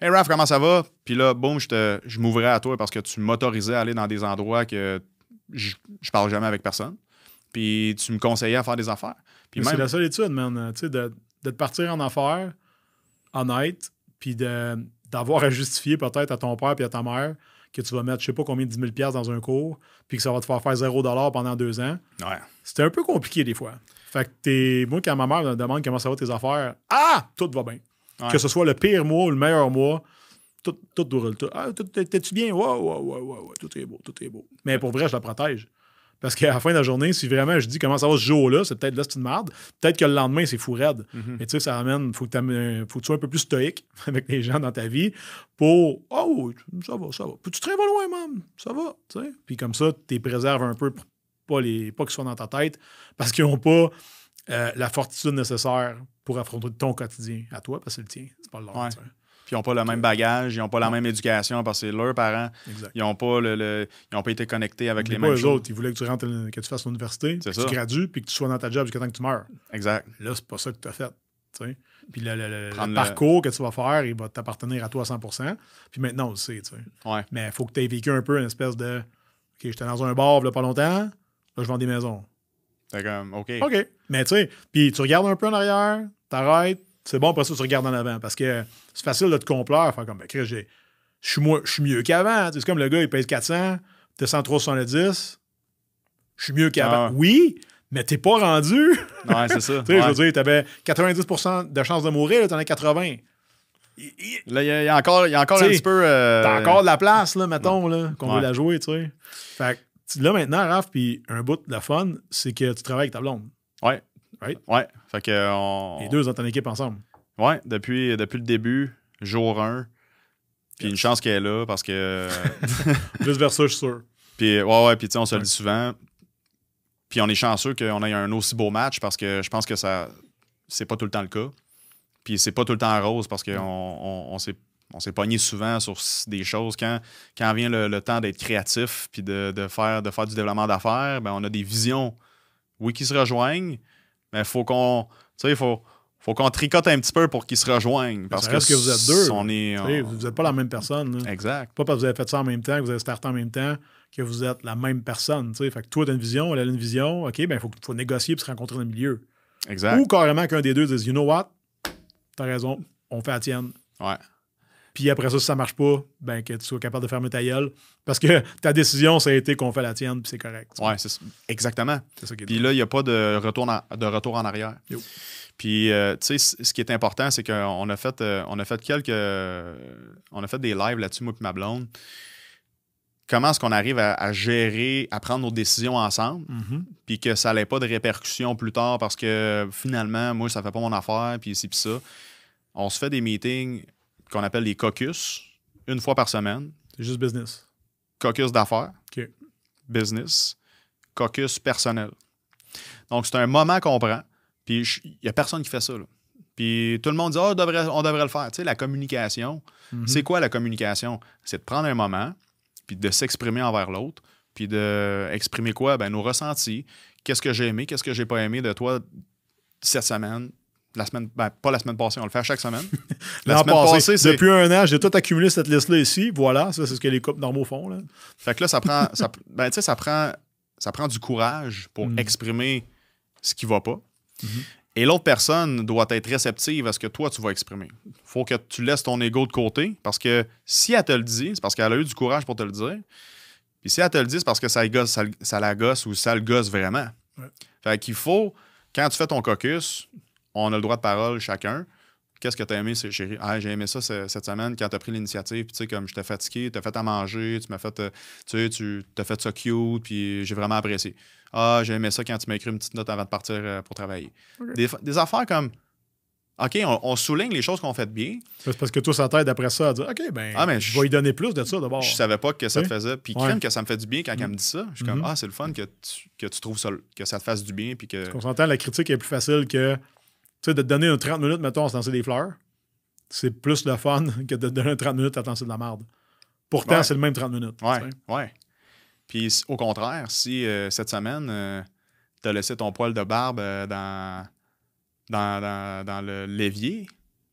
Hey Raph, comment ça va? Puis là, boum, je, te- je m'ouvrais à toi parce que tu m'autorisais à aller dans des endroits que je, je parle jamais avec personne. Puis tu me conseillais à faire des affaires. C'est la seule étude, man. Tu sais, de, de te partir en affaires, honnête, puis de- d'avoir à justifier peut-être à ton père puis à ta mère que tu vas mettre, je sais pas combien, 10 000 piastres dans un cours, puis que ça va te faire faire 0 pendant deux ans. ouais, C'était un peu compliqué des fois. Fait que t'es. Moi, quand ma mère me demande comment ça va tes affaires, ah, tout va bien. Ouais. Que ce soit le pire mois ou le meilleur mois, tout, tout roule. Tout. Ah, t'es-tu bien? Ouais, ouais, ouais, ouais, ouais, tout est beau, tout est beau. Mais pour vrai, je la protège. Parce qu'à la fin de la journée, si vraiment je dis comment ça va ce jour-là, c'est peut-être là, c'est une merde. Peut-être que le lendemain, c'est fou raide. Mhm. Mais tu sais, ça amène, faut que, t'amènes- faut que tu sois un peu plus stoïque avec les gens dans ta vie pour Oh, ça va, ça va. Puis tu te vas loin, man? Ça va. Puis comme ça, tu les préserves un peu pour pas, les, pas qu'ils soient dans ta tête parce qu'ils n'ont pas euh, la fortitude nécessaire pour affronter ton quotidien à toi, parce que c'est le tien. C'est pas le leur. Ouais. Puis ils n'ont pas le même bagage, ils n'ont pas la même éducation parce que c'est leurs parents. Exact. Ils n'ont pas, le, le- ils ont pas été connectés avec les mêmes eux choses. autres, ils voulaient que tu rentres, que tu fasses l'université, que tu gradues, puis que tu sois dans ta job jusqu'à temps que tu meurs. Exact. Là, c'est pas ça que tu as fait. tu sais. Puis le, parcours que tu vas faire, il va t'appartenir à toi à 100% Puis maintenant, on le sait. tu sais. Ouais. Mais il faut que tu aies vécu un peu une espèce de OK, j'étais dans un bar il pas longtemps, là, je vends des maisons. C'est comme, OK. OK. Mais tu sais, puis tu regardes un peu en arrière, t'arrêtes, c'est bon, après ça, tu regardes en avant. Parce que c'est facile de te complaire, faire comme, ben, je suis mieux qu'avant. C'est comme le gars, il pèse 400, t'es 103,70, je suis mieux qu'avant. Ah. Oui, mais t'es pas rendu. Ouais, c'est ça. Tu sais, je veux dire, t'avais 90% de chances de mourir, là, t'en as 80. Il- il- Là, il y, a- encore, il y a encore un petit peu. euh, T'as encore de la place, là, mettons, là, qu'on veut la jouer, tu sais. Fait que là, maintenant, Raph, puis un bout de la fun, c'est que tu travailles avec ta blonde. Ouais. Right? Ouais. Fait que. On... Les deux dans ton équipe ensemble. Ouais, depuis, depuis le début, jour 1. Puis une chance qu'elle est là parce que. Vice versa, je suis sûr. puis ouais, ouais, puis tu sais, on se Ouais. le dit souvent. Puis on est chanceux qu'on ait un aussi beau match parce que je pense que ça. C'est pas tout le temps le cas. Puis c'est pas tout le temps rose parce qu'on on, on s'est. On s'est pogné souvent sur des choses. Quand, quand vient le, le temps d'être créatif puis de, de faire, de faire du développement d'affaires, ben on a des visions, oui, qui se rejoignent, mais faut qu'on. Tu sais, il faut, faut qu'on tricote un petit peu pour qu'ils se rejoignent. Parce ça que, que vous êtes deux. On est, on- Vous n'êtes pas la même personne. là. Exact. Pas parce que vous avez fait ça en même temps, que vous avez starté en même temps, que vous êtes la même personne. tu sais. Fait que toi, tu as une vision, elle a une vision. OK, ben il faut, faut négocier et se rencontrer dans le milieu. Exact. Ou carrément qu'un des deux dise You know what? T'as raison, on fait la tienne. Ouais. Puis après ça, si ça marche pas, ben que tu sois capable de fermer ta gueule. Parce que ta décision, ça a été qu'on fait la tienne, puis c'est correct. Ouais, c'est ça. exactement. C'est ça qui est Puis là, il n'y a pas de retour, en, de retour en arrière. Yo. Puis, euh, tu sais, ce qui est important, c'est qu'on a fait, euh, on a fait quelques. on a fait des lives là-dessus, moi et ma blonde. Comment est-ce qu'on arrive à, à gérer, à prendre nos décisions ensemble, Mhm. puis que ça n'ait pas de répercussions plus tard parce que finalement, moi, ça fait pas mon affaire, puis ici, puis ça. On se fait des meetings qu'on appelle des caucus, une fois par semaine. C'est juste business. caucus d'affaires, OK. business, caucus personnel. Donc, c'est un moment qu'on prend, puis il n'y a personne qui fait ça. là. Puis tout le monde dit, on, devrait, on devrait le faire. Tu sais, la communication, Mhm. c'est quoi la communication? C'est de prendre un moment, puis de s'exprimer envers l'autre, puis de exprimer quoi? Ben, nos ressentis. Qu'est-ce que j'ai aimé, qu'est-ce que j'ai pas aimé de toi cette semaine? La semaine, ben, pas la semaine passée, on le fait à chaque semaine. La semaine passé, passée, c'est. depuis un an, j'ai tout accumulé cette liste-là ici. Voilà, ça, c'est ce que les couples normaux font. Là. Fait que là, ça prend, ça, ben, ça prend, ça prend du courage pour Mm. exprimer ce qui va pas. Mhm. Et l'autre personne doit être réceptive à ce que toi, tu vas exprimer. faut que tu laisses ton ego de côté parce que si elle te le dit, c'est parce qu'elle a eu du courage pour te le dire. Puis si elle te le dit, c'est parce que ça, le gosse, ça, le- ça la gosse ou ça le gosse vraiment. Ouais. Fait qu'il faut, quand tu fais ton caucus, on a le droit de parole chacun. qu'est-ce que tu as aimé, c'est chérie? Ah, j'ai aimé ça ce- cette semaine quand tu as pris l'initiative. Puis, tu sais, comme j'étais fatigué, tu as fait à manger, tu m'as fait, euh, tu sais, tu as fait ça cute, puis j'ai vraiment apprécié. Ah, j'ai aimé ça quand tu m'as écrit une petite note avant de partir euh, pour travailler. Des, fa- des affaires comme, OK, on, on souligne les choses qu'on fait bien. C'est parce que toi, ça t'aide après ça à dire OK, ben, Ah, mais je je- vais y donner plus de ça d'abord. Je savais pas que ça te faisait. Puis, Ouais. crème que ça me fait du bien quand elle me dit ça. Je suis comme, Mhm. ah, c'est le fun que tu, que tu trouves ça, que ça te fasse du bien. Puis que. On s'entend, la critique est plus facile que, tu sais, de te donner un 30 minutes, mettons, à se lancer des fleurs. C'est plus le fun que de te donner un 30 minutes à te lancer de la merde. Pourtant, Ouais. c'est le même 30 minutes. Ouais, tu sais. ouais. Puis au contraire, si euh, cette semaine, tu as laissé ton poil de barbe euh, dans, dans, dans, dans le l'évier,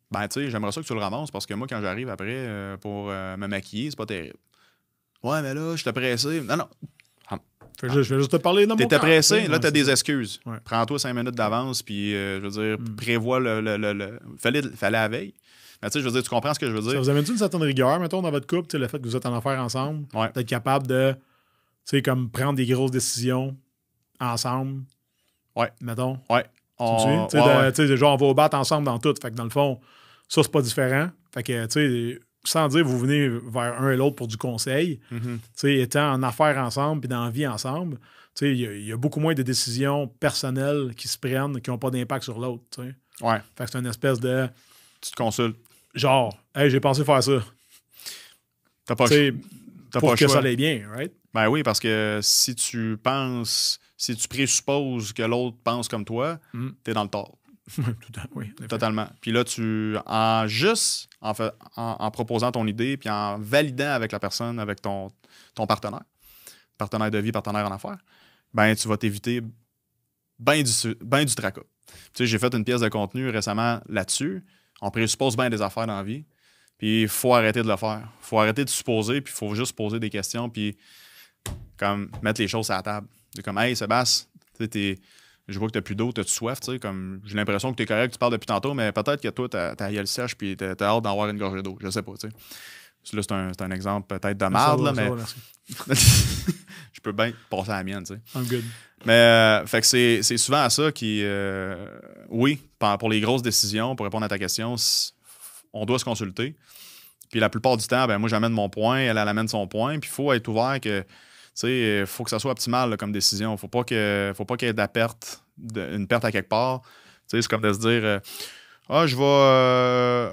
ben tu sais, j'aimerais ça que tu le ramasses parce que moi, quand j'arrive après euh, pour euh, me maquiller, c'est pas terrible. Ouais, mais là, je t'ai pressé. Non, non, Fait que je, je vais juste te parler de mon t'étais pressé, là, t'as des ça. excuses. Ouais. Prends-toi cinq minutes d'avance, puis euh, je veux dire, Mm. prévois le. le, le, le- Fallait, fallait la veille. Mais tu sais, je veux dire, tu comprends ce que je veux Ça dire? vous amène une certaine rigueur, mettons, dans votre couple, tu sais, le fait que vous êtes en affaires ensemble, Ouais. d'être capable de, tu sais, comme prendre des grosses décisions ensemble? Ouais. Mettons. Ouais. Tu On-? Tu sais, ouais, genre, on va au bat ensemble dans tout. Fait que dans le fond, ça, c'est pas différent. Fait que, tu sais, sans dire vous venez vers un et l'autre pour du conseil, Mhm. étant en affaires ensemble puis dans la vie ensemble, il y a- il y, a beaucoup moins de décisions personnelles qui se prennent qui n'ont pas d'impact sur l'autre. Ouais. Fait que c'est une espèce de Tu te consultes. genre, hey, j'ai pensé faire ça. T'as pas, Tu sais, t'as pour pas que choix. ça aille bien, right? Ben oui, parce que si tu penses, si tu présupposes que l'autre pense comme toi, Mm. t'es dans le tort. Oui. Totalement. Puis là, tu, en juste en, proposant ton idée, puis en validant avec la personne, avec ton, ton partenaire, partenaire de vie, partenaire en affaires, ben tu vas t'éviter ben du, ben du tracas. Tu sais, j'ai fait une pièce de contenu récemment là-dessus. On présuppose bien des affaires dans la vie. Puis il faut arrêter de le faire. Il faut arrêter de supposer, puis il faut juste poser des questions, puis comme mettre les choses à la table. C'est comme, hey, Sébastien, tu je vois que t'as plus d'eau, t'as-tu soif, tu sais, comme, j'ai l'impression que t'es correct, tu parles depuis tantôt, mais peut-être que toi, t'as ta gueule sèche, puis t'as t'as hâte d'avoir une gorgée d'eau. Je sais pas, tu sais. Là, c'est un, un exemple peut-être de marde, va, là, mais va, je peux bien passer à la mienne, tu sais. I'm good. Mais euh, fait que c'est souvent à ça qui. euh, oui, pour les grosses décisions, pour répondre à ta question, on doit se consulter. Puis la plupart du temps, ben moi j'amène mon point, elle, elle amène son point. Puis il faut être ouvert que. Tu sais, il faut que ça soit optimal là, comme décision. Faut pas que, faut pas qu'il y ait de la perte, de- une perte à quelque part. Tu sais, c'est comme de se dire, euh, ah, je vais, euh,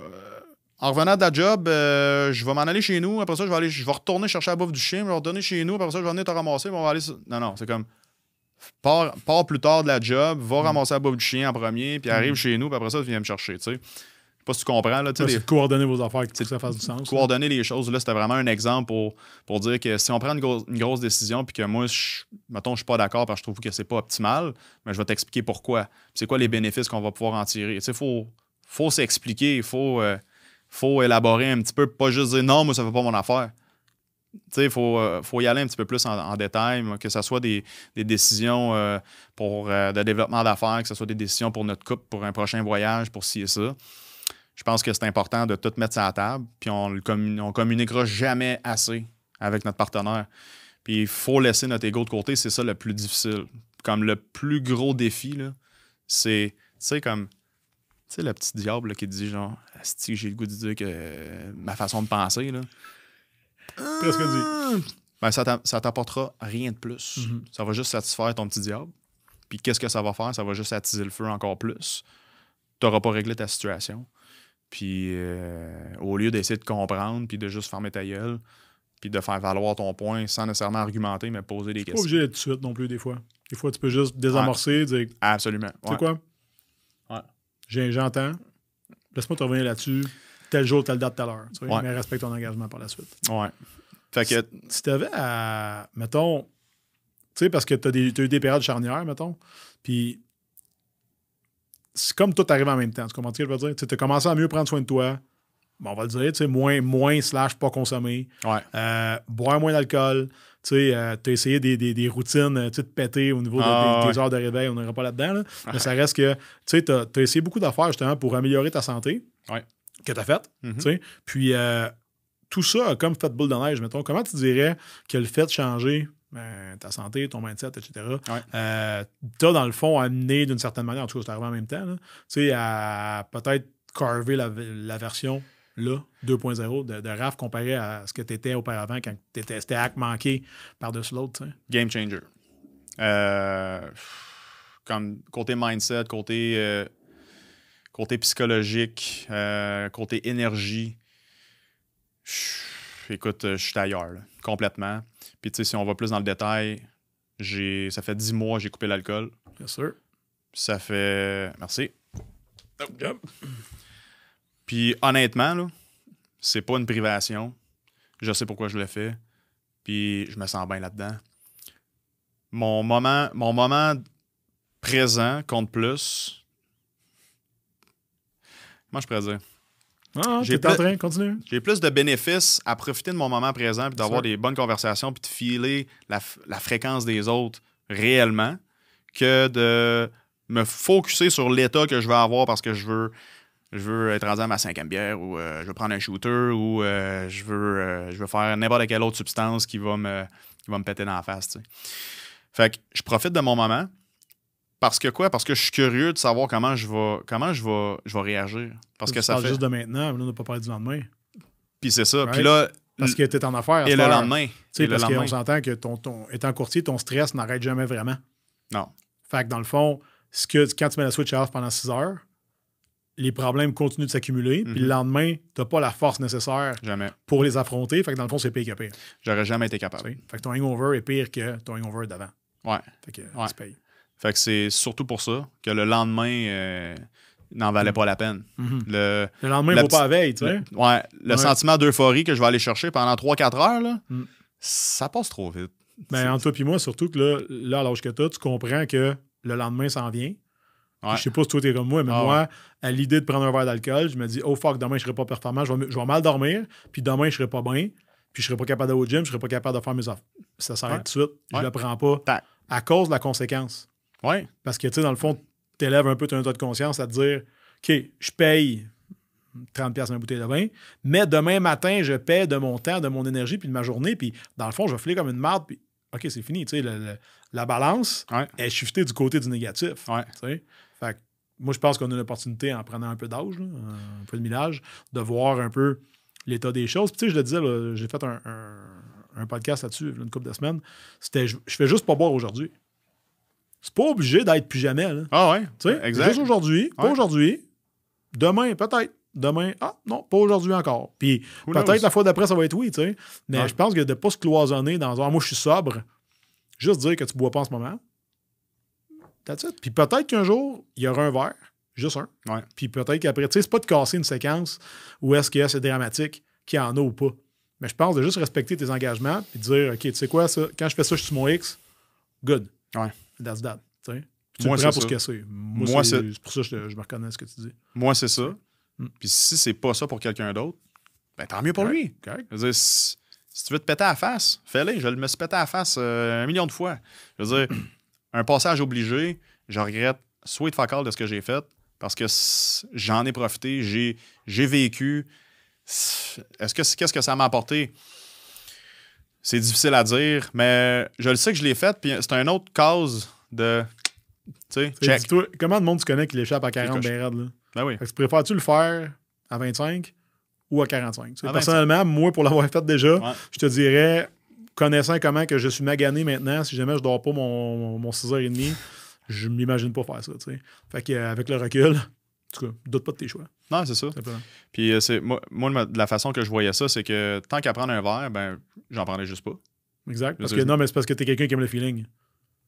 en revenant de la job, euh, je vais m'en aller chez nous. Après ça, je vais aller, je vais retourner chercher la bouffe du chien, je vais retourner chez nous. Après ça, je vais venir te ramasser, on va aller. Non, non, c'est comme, pars, pars plus tard de la job, va ramasser la bouffe du chien en premier, puis arrive chez nous, puis après ça, tu viens me chercher, pas si tu comprends, là, coordonner vos affaires que ça fasse du sens. coordonner les choses. Là, c'était vraiment un exemple pour, pour dire que si on prend une, grosse- une grosse décision puis que moi, je, mettons, je suis pas d'accord parce que je trouve que c'est pas optimal, mais je vais t'expliquer pourquoi. C'est quoi les bénéfices qu'on va pouvoir en tirer? Sais, faut, faut s'expliquer, il faut, euh, faut élaborer un petit peu, pas juste dire non, moi, ça fait pas mon affaire. Il faut, euh, faut y aller un petit peu plus en, en détail, que ce soit des, des décisions euh, pour de développement d'affaires, que ce soit des décisions pour notre couple, pour un prochain voyage, pour ci et ça je pense que c'est important de tout mettre sur la table, puis on ne communiquera jamais assez avec notre partenaire. Puis il faut laisser notre ego de côté, c'est ça le plus difficile. Comme le plus gros défi, c'est, tu sais, comme, tu sais, le petit diable là, qui dit genre, Asti, j'ai le goût de dire que euh, ma façon de penser, là. Presque dit. Ben, ça t'a- ça t'apportera rien de plus. Mhm. Ça va juste satisfaire ton petit diable. Puis qu'est-ce que ça va faire? Ça va juste attiser le feu encore plus. Tu n'auras pas réglé ta situation. Puis euh, au lieu d'essayer de comprendre, puis de juste fermer ta gueule, puis de faire valoir ton point sans nécessairement argumenter, mais poser des Pas questions. obligé d'être suite non plus, des fois. Des fois, tu peux juste désamorcer, dire, tu Absolument. sais Ouais. quoi? Ouais. J'entends. Laisse-moi te revenir là-dessus. Tel jour, telle date, telle heure. tu sais, Ouais. Mais respecte ton engagement par la suite. Ouais. Fait que, Si tu avais à, mettons, tu sais, parce que tu as, eu des périodes charnières, mettons, puis c'est comme tout arrive en même temps. Tu comprends ce que je veux dire? Tu as commencé à mieux prendre soin de toi. Bon, on va le dire, tu sais, moins, moins slash pas consommer. ouais. Euh, boire moins d'alcool. Tu sais, euh, t'as essayé des, des- des routines, tu de péter au niveau de- Ah, des, ouais. des heures de réveil, on n'ira pas là-dedans. là. Mais ça reste que, tu sais, as essayé beaucoup d'affaires justement pour améliorer ta santé. Ouais. Que. Mhm. tu sais. Puis euh, tout ça a comme fait boule de neige, mettons. Comment tu dirais que le fait de changer ben, ta santé, ton mindset, etc., Ouais. euh, t'as dans le fond amené d'une certaine manière, en tout cas, c'est arrivé en même temps, là, tu sais, à peut-être carver la, la version là, 2.0 de, de RAF comparé à ce que tu étais auparavant quand t'étais- c'était hack manqué par-dessus l'autre. tu. Game changer. Euh, comme côté mindset, côté, euh, côté psychologique, euh, côté énergie. Écoute, euh, je suis ailleurs, là, complètement. Puis, tu sais, si on va plus dans le détail, j'ai, ça fait 10 mois que j'ai coupé l'alcool. Bien sûr. Ça fait. Merci. Puis honnêtement, là, c'est pas une privation. Je sais pourquoi je le fais. Puis je me sens bien là-dedans. Mon moment, mon moment présent compte plus. Comment je pourrais dire? Ah, J'ai t'es en plus- train, continue. J'ai plus de bénéfices à profiter de mon moment présent puis d'avoir des bonnes conversations puis de filer la, fréquence des autres réellement que de me focuser sur l'état que je veux avoir parce que je veux je veux être rendu à ma cinquième bière ou euh, je veux prendre un shooter ou euh, je, veux, euh, je veux faire n'importe quelle autre substance qui va me, qui va me péter dans la face. Fait que je profite de mon moment parce que quoi? Parce que je suis curieux de savoir comment je vais, comment je vais, je vais réagir. Parce que ça fait. juste de maintenant, mais là, on n'a pas parlé du lendemain. Puis c'est ça. Puis là, Parce que t'es en affaires. et le heure. lendemain. Tu sais, parce qu'on lendemain. s'entend que ton, ton, étant courtier, ton stress n'arrête jamais vraiment. Non. Fait que dans le fond, ce que, quand tu mets la switch off pendant 6 heures, les problèmes continuent de s'accumuler, puis Mhm. le lendemain, tu n'as pas la force nécessaire Jamais. pour les affronter. Fait que dans le fond, c'est pire que pire. J'aurais jamais été capable. Fait que ton hangover est pire que ton hangover d'avant. Ouais. Fait que Ouais. tu payes. Fait que c'est surtout pour ça que le lendemain euh, n'en valait pas la peine. Mhm. Le, Le lendemain, il ne vaut pas la veille, tu sais. le- ouais, le Ouais. sentiment d'euphorie que je vais aller chercher pendant 3-4 heures, là, Mm. ça passe trop vite. Ben, entre toi et moi, surtout que là, là à l'âge que tu as, tu comprends que le lendemain s'en vient. Ouais. Je sais pas si toi, t'es comme moi, mais Ah moi, à l'idée de prendre un verre d'alcool, je me dis, oh fuck, demain, je serai pas performant, je vais, je vais mal dormir, puis demain, je serai pas bien, puis je serai pas capable d'aller au gym, je serai pas capable de faire mes affaires. Ça s'arrête tout de suite. Je le prends pas à cause de la conséquence. Ouais. Parce que, tu sais, dans le fond, tu élèves un peu ton état de conscience à te dire, OK, je paye 30$ piastres une bouteille de vin, mais demain matin, je paie de mon temps, de mon énergie, puis de ma journée, puis dans le fond, je vais filer comme une marde, puis OK, c'est fini. Tu sais, le- le- la balance Ouais. est shiftée du côté du négatif. Ouais. tu sais. Fait que moi, je pense qu'on a l'opportunité, en prenant un peu d'âge, un peu de millage, de voir un peu l'état des choses. Puis, tu sais, je le disais, j'ai fait un, un- un podcast là-dessus, une couple de semaines. C'était, je, je fais juste pas boire aujourd'hui. C'est pas obligé d'être plus jamais. Là. Ah ouais? Tu sais, Exact. Juste aujourd'hui, pas Ouais. aujourd'hui. Demain, peut-être. Demain, ah non, pas aujourd'hui encore. Puis peut-être la fois d'après, ça va être oui, tu sais. Mais Ouais. je pense que de ne pas se cloisonner dans un ah, moi, je suis sobre, juste dire que tu bois pas en ce moment. That's it. Puis peut-être qu'un jour, il y aura un verre, juste un. Ouais. Puis peut-être qu'après, tu sais, c'est pas de casser une séquence où est-ce que c'est dramatique, qu'il y en a ou pas. Mais je pense de juste respecter tes engagements puis de dire, OK, tu sais quoi, ça, quand je fais ça, je suis mon X, good. Ouais. That's that. tu Moi, le prends c'est pour ce ça. que c'est. Moi, Moi, c'est pour ça que je, me reconnais à ce que tu dis. Moi, c'est ça. Mm. Puis si c'est pas ça pour quelqu'un d'autre, ben tant mieux pour lui. Correct? Je veux dire, si, si tu veux te péter à la face, fais-le. Je me suis pété à la face euh, un million de fois. Je veux dire, un passage obligé, je regrette sweet fuck all de ce que j'ai fait parce que j'en ai profité, j'ai, j'ai vécu. Est-ce que qu'est-ce que ça m'a apporté? C'est difficile à dire, mais je le sais que je l'ai fait, puis c'est un autre cause de. Tu sais, Comment de monde tu connais qui l'échappe à 40 coche. bien raide, là? Ben oui. Fait que tu préfères-tu le faire à 25 ou à 45? Tu sais, À 25. personnellement, moi, pour l'avoir fait déjà, Ouais. je te dirais, connaissant comment que je suis magané maintenant, si jamais je dors pas mon, mon 6h30, je m'imagine pas faire ça. tu sais. Fait qu'avec le recul, en tout cas, doute pas de tes choix. Non, c'est ça. simplement. Puis euh, c'est moi, moi, la façon que je voyais ça, c'est que tant qu'à prendre un verre, ben j'en prendrais juste pas. Exact. Parce que non, mais c'est parce que t'es quelqu'un qui aime le feeling.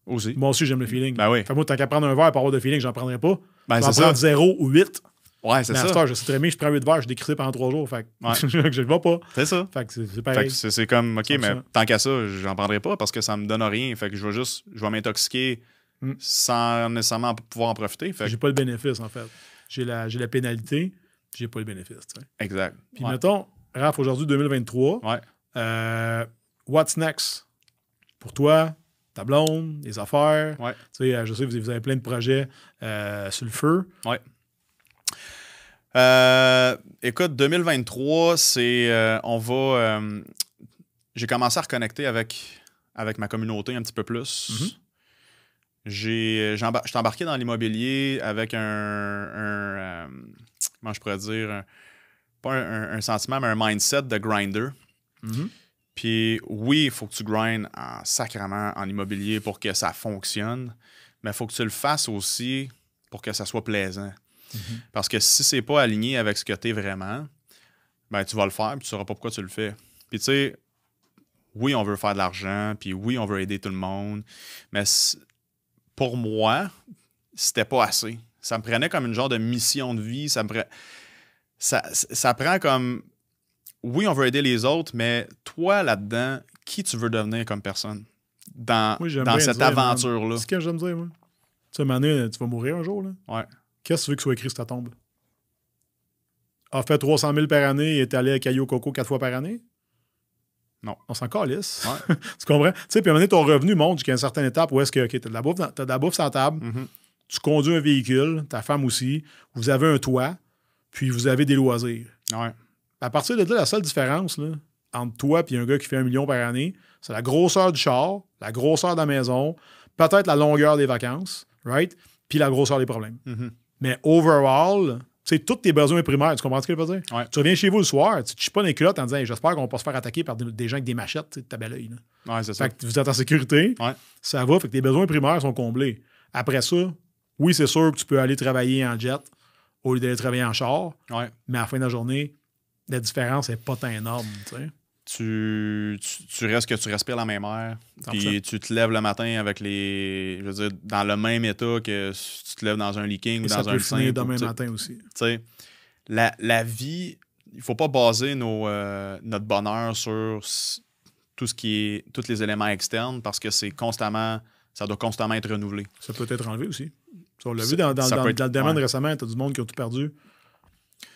Aussi. Moi aussi, j'aime le feeling. Ben oui. Fait que moi, tant qu'à prendre un verre pour avoir de feeling, j'en prendrais pas. Ben j'en c'est prends ça. 0 ou 8. Ouais, c'est ça. heure, je sais très bien je prends 8 verres, je décris pendant 3 jours. Fait que Ouais. je le vois pas. C'est ça. Fait que c'est pareil. que c'est comme, OK, 100%. mais tant qu'à ça, j'en prendrais pas parce que ça me donne rien. Fait que je vais juste, je vais m'intoxiquer Mm. sans nécessairement pouvoir en profiter. Fait J'ai pas le bénéfice, en fait. J'ai la, j'ai la pénalité, j'ai pas le bénéfice. exact. Puis Ouais. mettons, Raph, aujourd'hui, 2023, Ouais. euh, what's next? Pour toi, ta blonde, les affaires. Ouais. Tu sais, euh, je sais que vous avez plein de projets euh, sur le feu. Euh, écoute, 2023, c'est. euh, on va. euh, j'ai commencé à reconnecter avec, avec ma communauté un petit peu plus. Mhm. J'ai, j'ai embar- j'étais embarqué dans l'immobilier avec un, un, euh, comment je pourrais dire, un- pas un, sentiment, mais un mindset de grinder. Mhm. Puis oui, il faut que tu grindes en sacrement en immobilier pour que ça fonctionne, mais il faut que tu le fasses aussi pour que ça soit plaisant. Parce que si c'est pas aligné avec ce que tu es vraiment, ben tu vas le faire puis tu sauras pas pourquoi tu le fais. Puis tu sais, oui, on veut faire de l'argent, puis oui, on veut aider tout le monde, mais pour moi, c'était pas assez. Ça me prenait comme une genre de mission de vie, ça me pre- ça, ça prend comme oui, on veut aider les autres, mais toi là-dedans, qui tu veux devenir comme personne dans, Oui, dans cette aventure-là? C'est ce que j'aime dire, moi. Tu sais, Mané, tu vas mourir un jour, là. Ouais. Qu'est-ce que tu veux que soit écrit sur ta tombe? A fait 300 000 par année et est allé à Caillou Coco quatre fois par année? Non. On s'en calisse. Ouais. tu comprends? Tu sais, puis à un moment donné, ton revenu monte jusqu'à une certaine étape où est-ce que, OK, t'as de la bouffe, dans- t'as de la bouffe sur la table, Mhm. tu conduis un véhicule, ta femme aussi, vous avez un toit, puis vous avez des loisirs. Ouais. À partir de là, la seule différence là, entre toi et un gars qui fait un million par année, c'est la grosseur du char, la grosseur de la maison, peut-être la longueur des vacances, right? Puis la grosseur des problèmes. Mhm. Mais overall, c'est tous tes besoins primaires. Tu comprends ce que je veux dire? Ouais. Tu reviens chez vous le soir, tu te chies pas dans les culottes en disant Hey, J'espère qu'on va pas se faire attaquer par des, des gens avec des machettes, tu sais, de ta belle œil. Ouais, c'est ça. Fait que vous êtes en sécurité, Ouais. ça va, fait que tes besoins primaires sont comblés. Après ça, oui, c'est sûr que tu peux aller travailler en jet au lieu d'aller travailler en char, mais à la fin de la journée, la différence n'est pas tant énorme. tu sais. Tu, tu, tu restes que tu respires la même air, 100%. puis tu te lèves le matin avec les. Je veux dire, dans le même état que si tu te lèves dans un leaking ou dans un simple, demain ou, matin aussi. tu sais, la, la vie, il faut pas baser nos, euh, notre bonheur sur tout ce qui est tous les éléments externes parce que c'est constamment ça doit constamment être renouvelé. Ça peut être enlevé aussi. Ça, on l'a vu dans, dans- ça dans- peut être- dans le domaine ouais. récemment, tu as du monde qui ont tout perdu.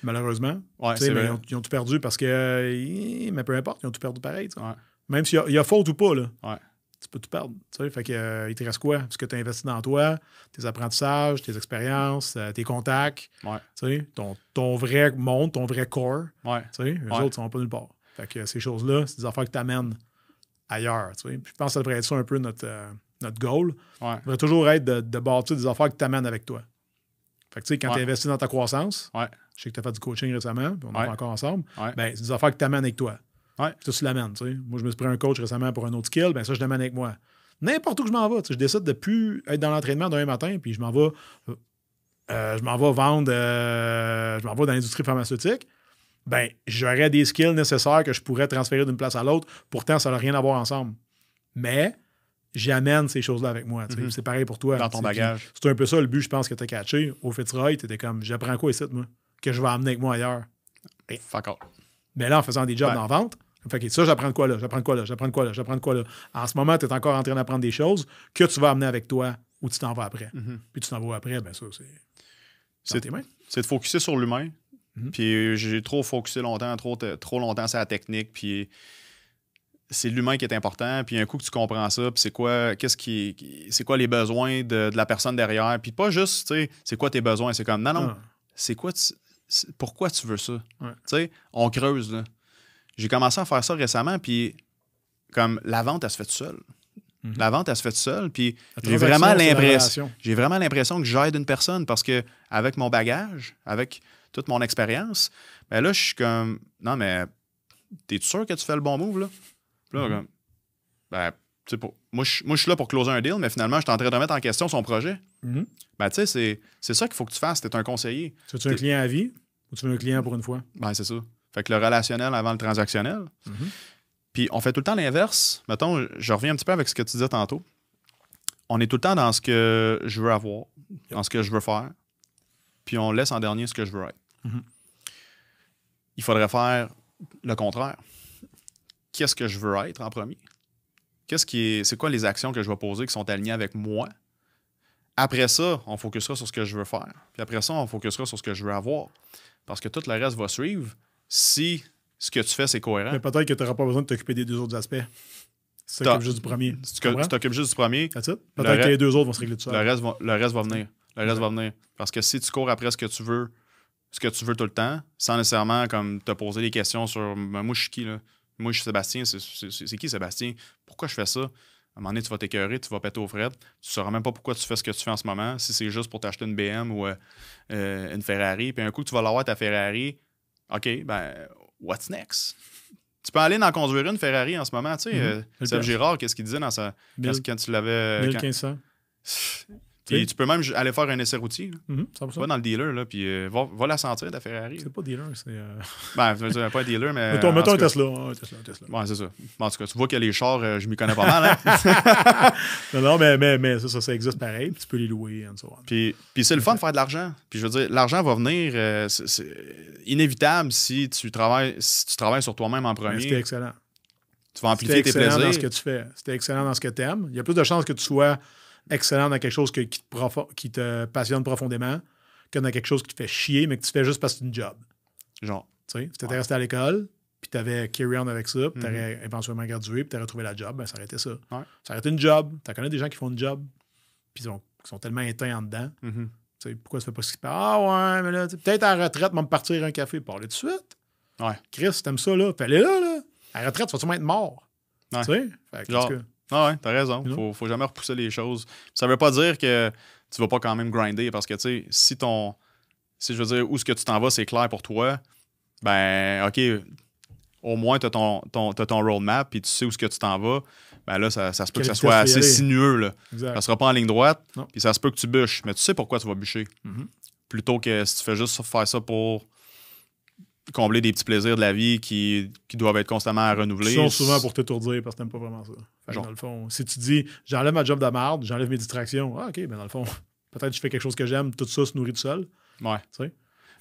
Malheureusement. Ouais, Tu sais, c'est mais vrai. ils, ont, ils ont tout perdu parce que. euh, Mais peu importe, ils ont tout perdu pareil. tu. Ouais. Même s'il y, a- il y a faute ou pas, là, Ouais. tu peux tout perdre. tu. Fait que, euh, il te reste quoi? Parce que tu as investi dans toi, tes apprentissages, tes expériences, euh, tes contacts, tu ton, ton vrai monde, ton vrai corps. Tu Ouais. autres, ils sont pas nulle part. Fait que ces choses-là, c'est des affaires qui t'amènent ailleurs. tu sais. Puis je pense que ça devrait être ça un peu notre, notre goal. Ça devrait toujours être de, de bâtir des affaires qui t'amènent avec toi. Fait que tu sais, quand Ouais. tu investis dans ta croissance, Ouais. je sais que tu as fait du coaching récemment, puis on en fait encore ensemble, ben, c'est des affaires qui t'amènent avec toi. Ouais. Puis tu l'amènes. tu sais. Moi, je me suis pris un coach récemment pour un autre skill, ben ça, je l'amène avec moi. N'importe où que je m'en vais, tu sais, je décide de plus être dans l'entraînement d'un matin, puis je m'en vais, euh, je m'en vais vendre, euh, je m'en vais dans l'industrie pharmaceutique. Ben, j'aurais des skills nécessaires que je pourrais transférer d'une place à l'autre. Pourtant, ça n'a rien à voir ensemble. Mais j'amène ces choses-là avec moi. Mhm. C'est pareil pour toi. Dans ton bagage. C'est un peu ça le but, je pense, que tu as catché. Au Fitzroy, tu étais comme, j'apprends quoi ici, moi, que je vais amener avec moi ailleurs? Fuck. Mais là, en faisant des jobs Ouais. dans la vente, fait que ça, j'apprends de quoi là, j'apprends de quoi là, j'apprends de quoi là, j'apprends de quoi là? En ce moment, tu es encore en train d'apprendre des choses que tu vas amener avec toi ou tu t'en vas après. Mhm. Puis tu t'en vas après, ben ça, c'est. C'est- tes mains. c'est de focuser sur l'humain. Mhm. Puis j'ai trop focusé longtemps, trop, trop longtemps sur la technique. Puis c'est l'humain qui est important. Puis un coup que tu comprends ça, puis c'est quoi, qu'est-ce qui, c'est quoi les besoins de, de la personne derrière. Puis pas juste, tu sais, c'est quoi tes besoins. C'est comme, non, non, Ah. c'est quoi, tu- pourquoi tu veux ça? Ouais. Tu sais, on creuse, là. J'ai commencé à faire ça récemment, puis comme la vente, elle se fait toute seule. Mhm. La vente, elle se fait toute seule, puis j'ai vraiment l'impression j'ai vraiment l'impression que j'aide une personne parce que avec mon bagage, avec toute mon expérience, ben là, je suis comme non, mais t'es sûr que tu fais le bon move, là? Puis là, comme, ben, tu pour- moi, je moi, je suis là pour closer un deal, mais finalement, je suis en train de remettre en question son projet. Mhm. Ben, tu sais, c'est- ça qu'il faut que tu fasses. T'es un conseiller. Tu veux un client à vie ou tu veux un client pour une fois? Ben, c'est ça. Fait que le relationnel avant le transactionnel. Mhm. Puis on fait tout le temps l'inverse. Mettons, je reviens un petit peu avec ce que tu disais tantôt. On est tout le temps dans ce que je veux avoir, dans ce que je veux faire. Puis on laisse en dernier ce que je veux être. Mhm. Il faudrait faire le contraire. Qu'est-ce que je veux être en premier? Qu'est-ce qui est. C'est quoi les actions que je vais poser qui sont alignées avec moi? Après ça, on focusera sur ce que je veux faire. Puis après ça, on focusera sur ce que je veux avoir. Parce que tout le reste va suivre si ce que tu fais, c'est cohérent. Mais peut-être que tu n'auras pas besoin de t'occuper des deux autres aspects. Si tu t'occupes juste du premier. Si Tu t'occupes juste du premier. Le Peut-être que les deux autres vont se régler tout le seul. reste, va, le reste va venir. Le reste va venir. Parce que si tu cours après ce que tu veux, ce que tu veux tout le temps, sans nécessairement comme te poser des questions sur Ben, moi je suis qui là? Moi, je suis Sébastien. C'est qui Sébastien? Pourquoi je fais ça? À un moment donné, tu vas t'écœurer, tu vas péter aux frettes. Tu ne sauras même pas pourquoi tu fais ce que tu fais en ce moment, si c'est juste pour t'acheter une BM ou euh, euh, une Ferrari. Puis un coup, tu vas l'avoir ta Ferrari. OK, ben, what's next? Tu peux aller en conduire une Ferrari en ce moment. Tu sais, euh, mm -hmm. Seb Girard, qu'est-ce qu'il disait dans sa. Bill, quand, tu l'avais. 1500. Tu peux même aller faire un essai routier. Mm va dans le dealer, là, puis euh, va, la sentir, la Ferrari. C'est pas dealer, c'est. Euh, ben, je veux dire, pas un dealer, mais. mettons, mettons un Tesla. Un Tesla, Tesla. Ouais, c'est ça. En tout cas, tu vois que les chars, euh, je m'y connais pas mal. Hein. Non, non, mais, mais, mais ça, ça, ça, existe pareil, tu peux les louer, and so. Puis, puis c'est le fun de faire de l'argent. Puis je veux dire, l'argent va venir, c'est inévitable si tu travailles, si tu travailles sur toi-même en premier. C'était excellent. Tu vas amplifier tes plaisirs. C'était excellent dans ce que tu fais. C'était excellent dans ce que tu aimes. Il y a plus de chances que tu sois excellent dans quelque chose que- qui, te profo- qui te passionne profondément que dans quelque chose qui te fait chier, mais que tu fais juste parce que c'est une job. Genre, Tu sais, si tu étais resté à l'école, puis tu avais carry on avec ça, puis tu Mhm. aurais éventuellement gradué, puis tu aurais trouvé la job, ben, ça aurait été ça. Ouais. Ça aurait été une job. Tu connais des gens qui font une job, puis ils sont, tellement éteints en dedans. mhm. Tu sais, pourquoi tu fais pas ce qu'ils Ah ouais, mais là, peut-être à la retraite, même partir un café, parler tout de suite. Ouais. Chris, t'aimes ça, là? Fais-les là, là. À la retraite, tu vas sûrement être mort. Ouais. Tu sais? Fait que, Genre, Ah ouais, t'as raison. Faut, faut jamais repousser les choses. Ça veut pas dire que tu vas pas quand même grinder parce que, tu sais, si ton. Si je veux dire, où ce que tu t'en vas, c'est clair pour toi, ben, OK, au moins, t'as ton, ton, ton roadmap puis tu sais où ce que tu t'en vas. Ben là, ça, ça se peut Quelle que ça soit tu assez sinueux, là. exact. Ça sera pas en ligne droite, puis ça se peut que tu bûches. Mais tu sais pourquoi tu vas bûcher. Mhm. Plutôt que si tu fais juste faire ça pour combler des petits plaisirs de la vie qui, qui doivent être constamment à renouveler. Ils sont souvent pour t'étourdir parce que t'aimes pas vraiment ça. Fait dans le fond, si tu dis j'enlève ma job de merde, j'enlève mes distractions, ah, ok, mais dans le fond, peut-être que je fais quelque chose que j'aime, tout ça se nourrit tout seul. Ouais. Tu sais?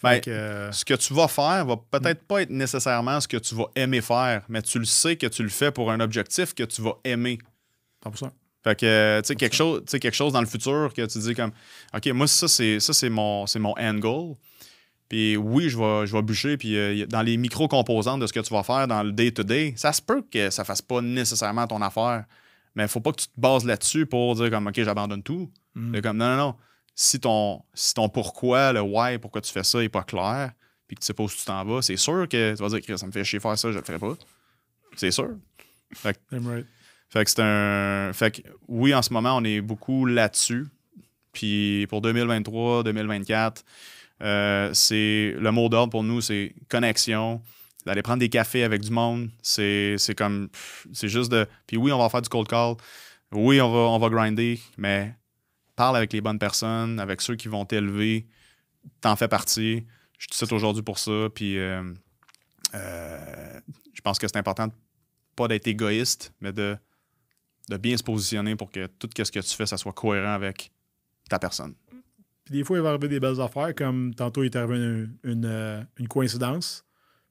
Ben, Fait que, euh, ce que tu vas faire va peut-être pas être nécessairement ce que tu vas aimer faire, mais tu le sais que tu le fais pour un objectif que tu vas aimer. 100%. Fait que, euh, tu sais, quelque chose, quelque chose dans le futur que tu dis comme, OK, moi, ça, c'est, ça, c'est mon, c'est mon end goal. Puis oui, je vais, je vais bûcher. Puis euh, dans les micro-composantes de ce que tu vas faire dans le day-to-day, ça se peut que ça fasse pas nécessairement ton affaire. Mais il faut pas que tu te bases là-dessus pour dire comme, OK, j'abandonne tout. Mm. Comme, non, non, non. Si ton, si ton pourquoi, le why, pourquoi tu fais ça n'est pas clair, puis que tu sais pas où tu t'en vas, c'est sûr que tu vas dire, ça me fait chier faire ça, je le ferai pas. C'est sûr. Right. Fait que c'est un. Fait que oui, en ce moment, on est beaucoup là-dessus. Puis pour 2023, 2024, euh, c'est le mot d'ordre pour nous, c'est connexion. D'aller prendre des cafés avec du monde, c'est comme. C'est juste de. Puis oui, on va faire du cold call. Oui, on va, on va grinder, mais parle avec les bonnes personnes, avec ceux qui vont t'élever. T'en fais partie. Je te cite aujourd'hui pour ça. Puis euh, euh, je pense que c'est important, pas d'être égoïste, mais de de bien se positionner pour que tout ce que tu fais, ça soit cohérent avec ta personne. Des fois, il va arriver des belles affaires, comme tantôt, il est arrivé une, une, euh, coïncidence.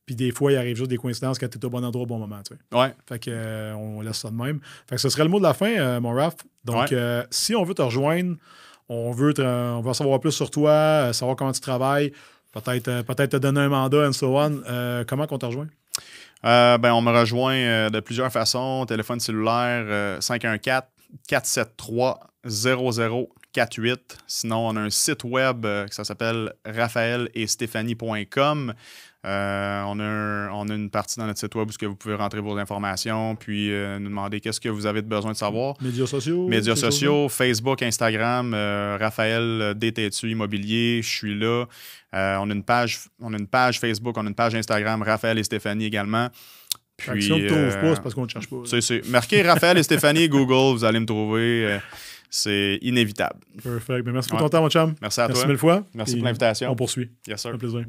Puis des fois, il arrive juste des coïncidences quand tu es au bon endroit au bon moment. Tu. Ouais. Fait que, euh, on laisse ça de même. Fait que ce serait le mot de la fin, euh, mon Raph. Donc, si on veut te rejoindre, on veut, te, on savoir plus sur toi, savoir comment tu travailles, peut-être peut te donner un mandat, and so on. comment qu'on te rejoint? ben, on me rejoint de plusieurs façons. Téléphone cellulaire 514 473 00 4-8. Sinon, on a un site web euh, que ça s'appelle raphaël-et-stéphanie.com. Euh, on, a on, a une partie dans notre site web où vous pouvez rentrer vos informations, puis euh, nous demander qu'est-ce que vous avez besoin de savoir. Médias sociaux. Médias sociaux, Facebook, Instagram, euh, Raphaël Détêtu Immobilier, je suis là. on, a une page, on a une page Facebook, on a une page Instagram, Raphaël et Stéphanie également. Puis, si on ne trouve pas, c'est parce qu'on ne cherche pas. C'est, Marquez Raphaël et Stéphanie Google, vous allez me trouver c'est inévitable. Perfect. Ben, merci pour Ouais. ton temps, mon chum. Merci à Merci toi. mille fois. Merci pour l'invitation. On poursuit. Yes, sir. Un plaisir.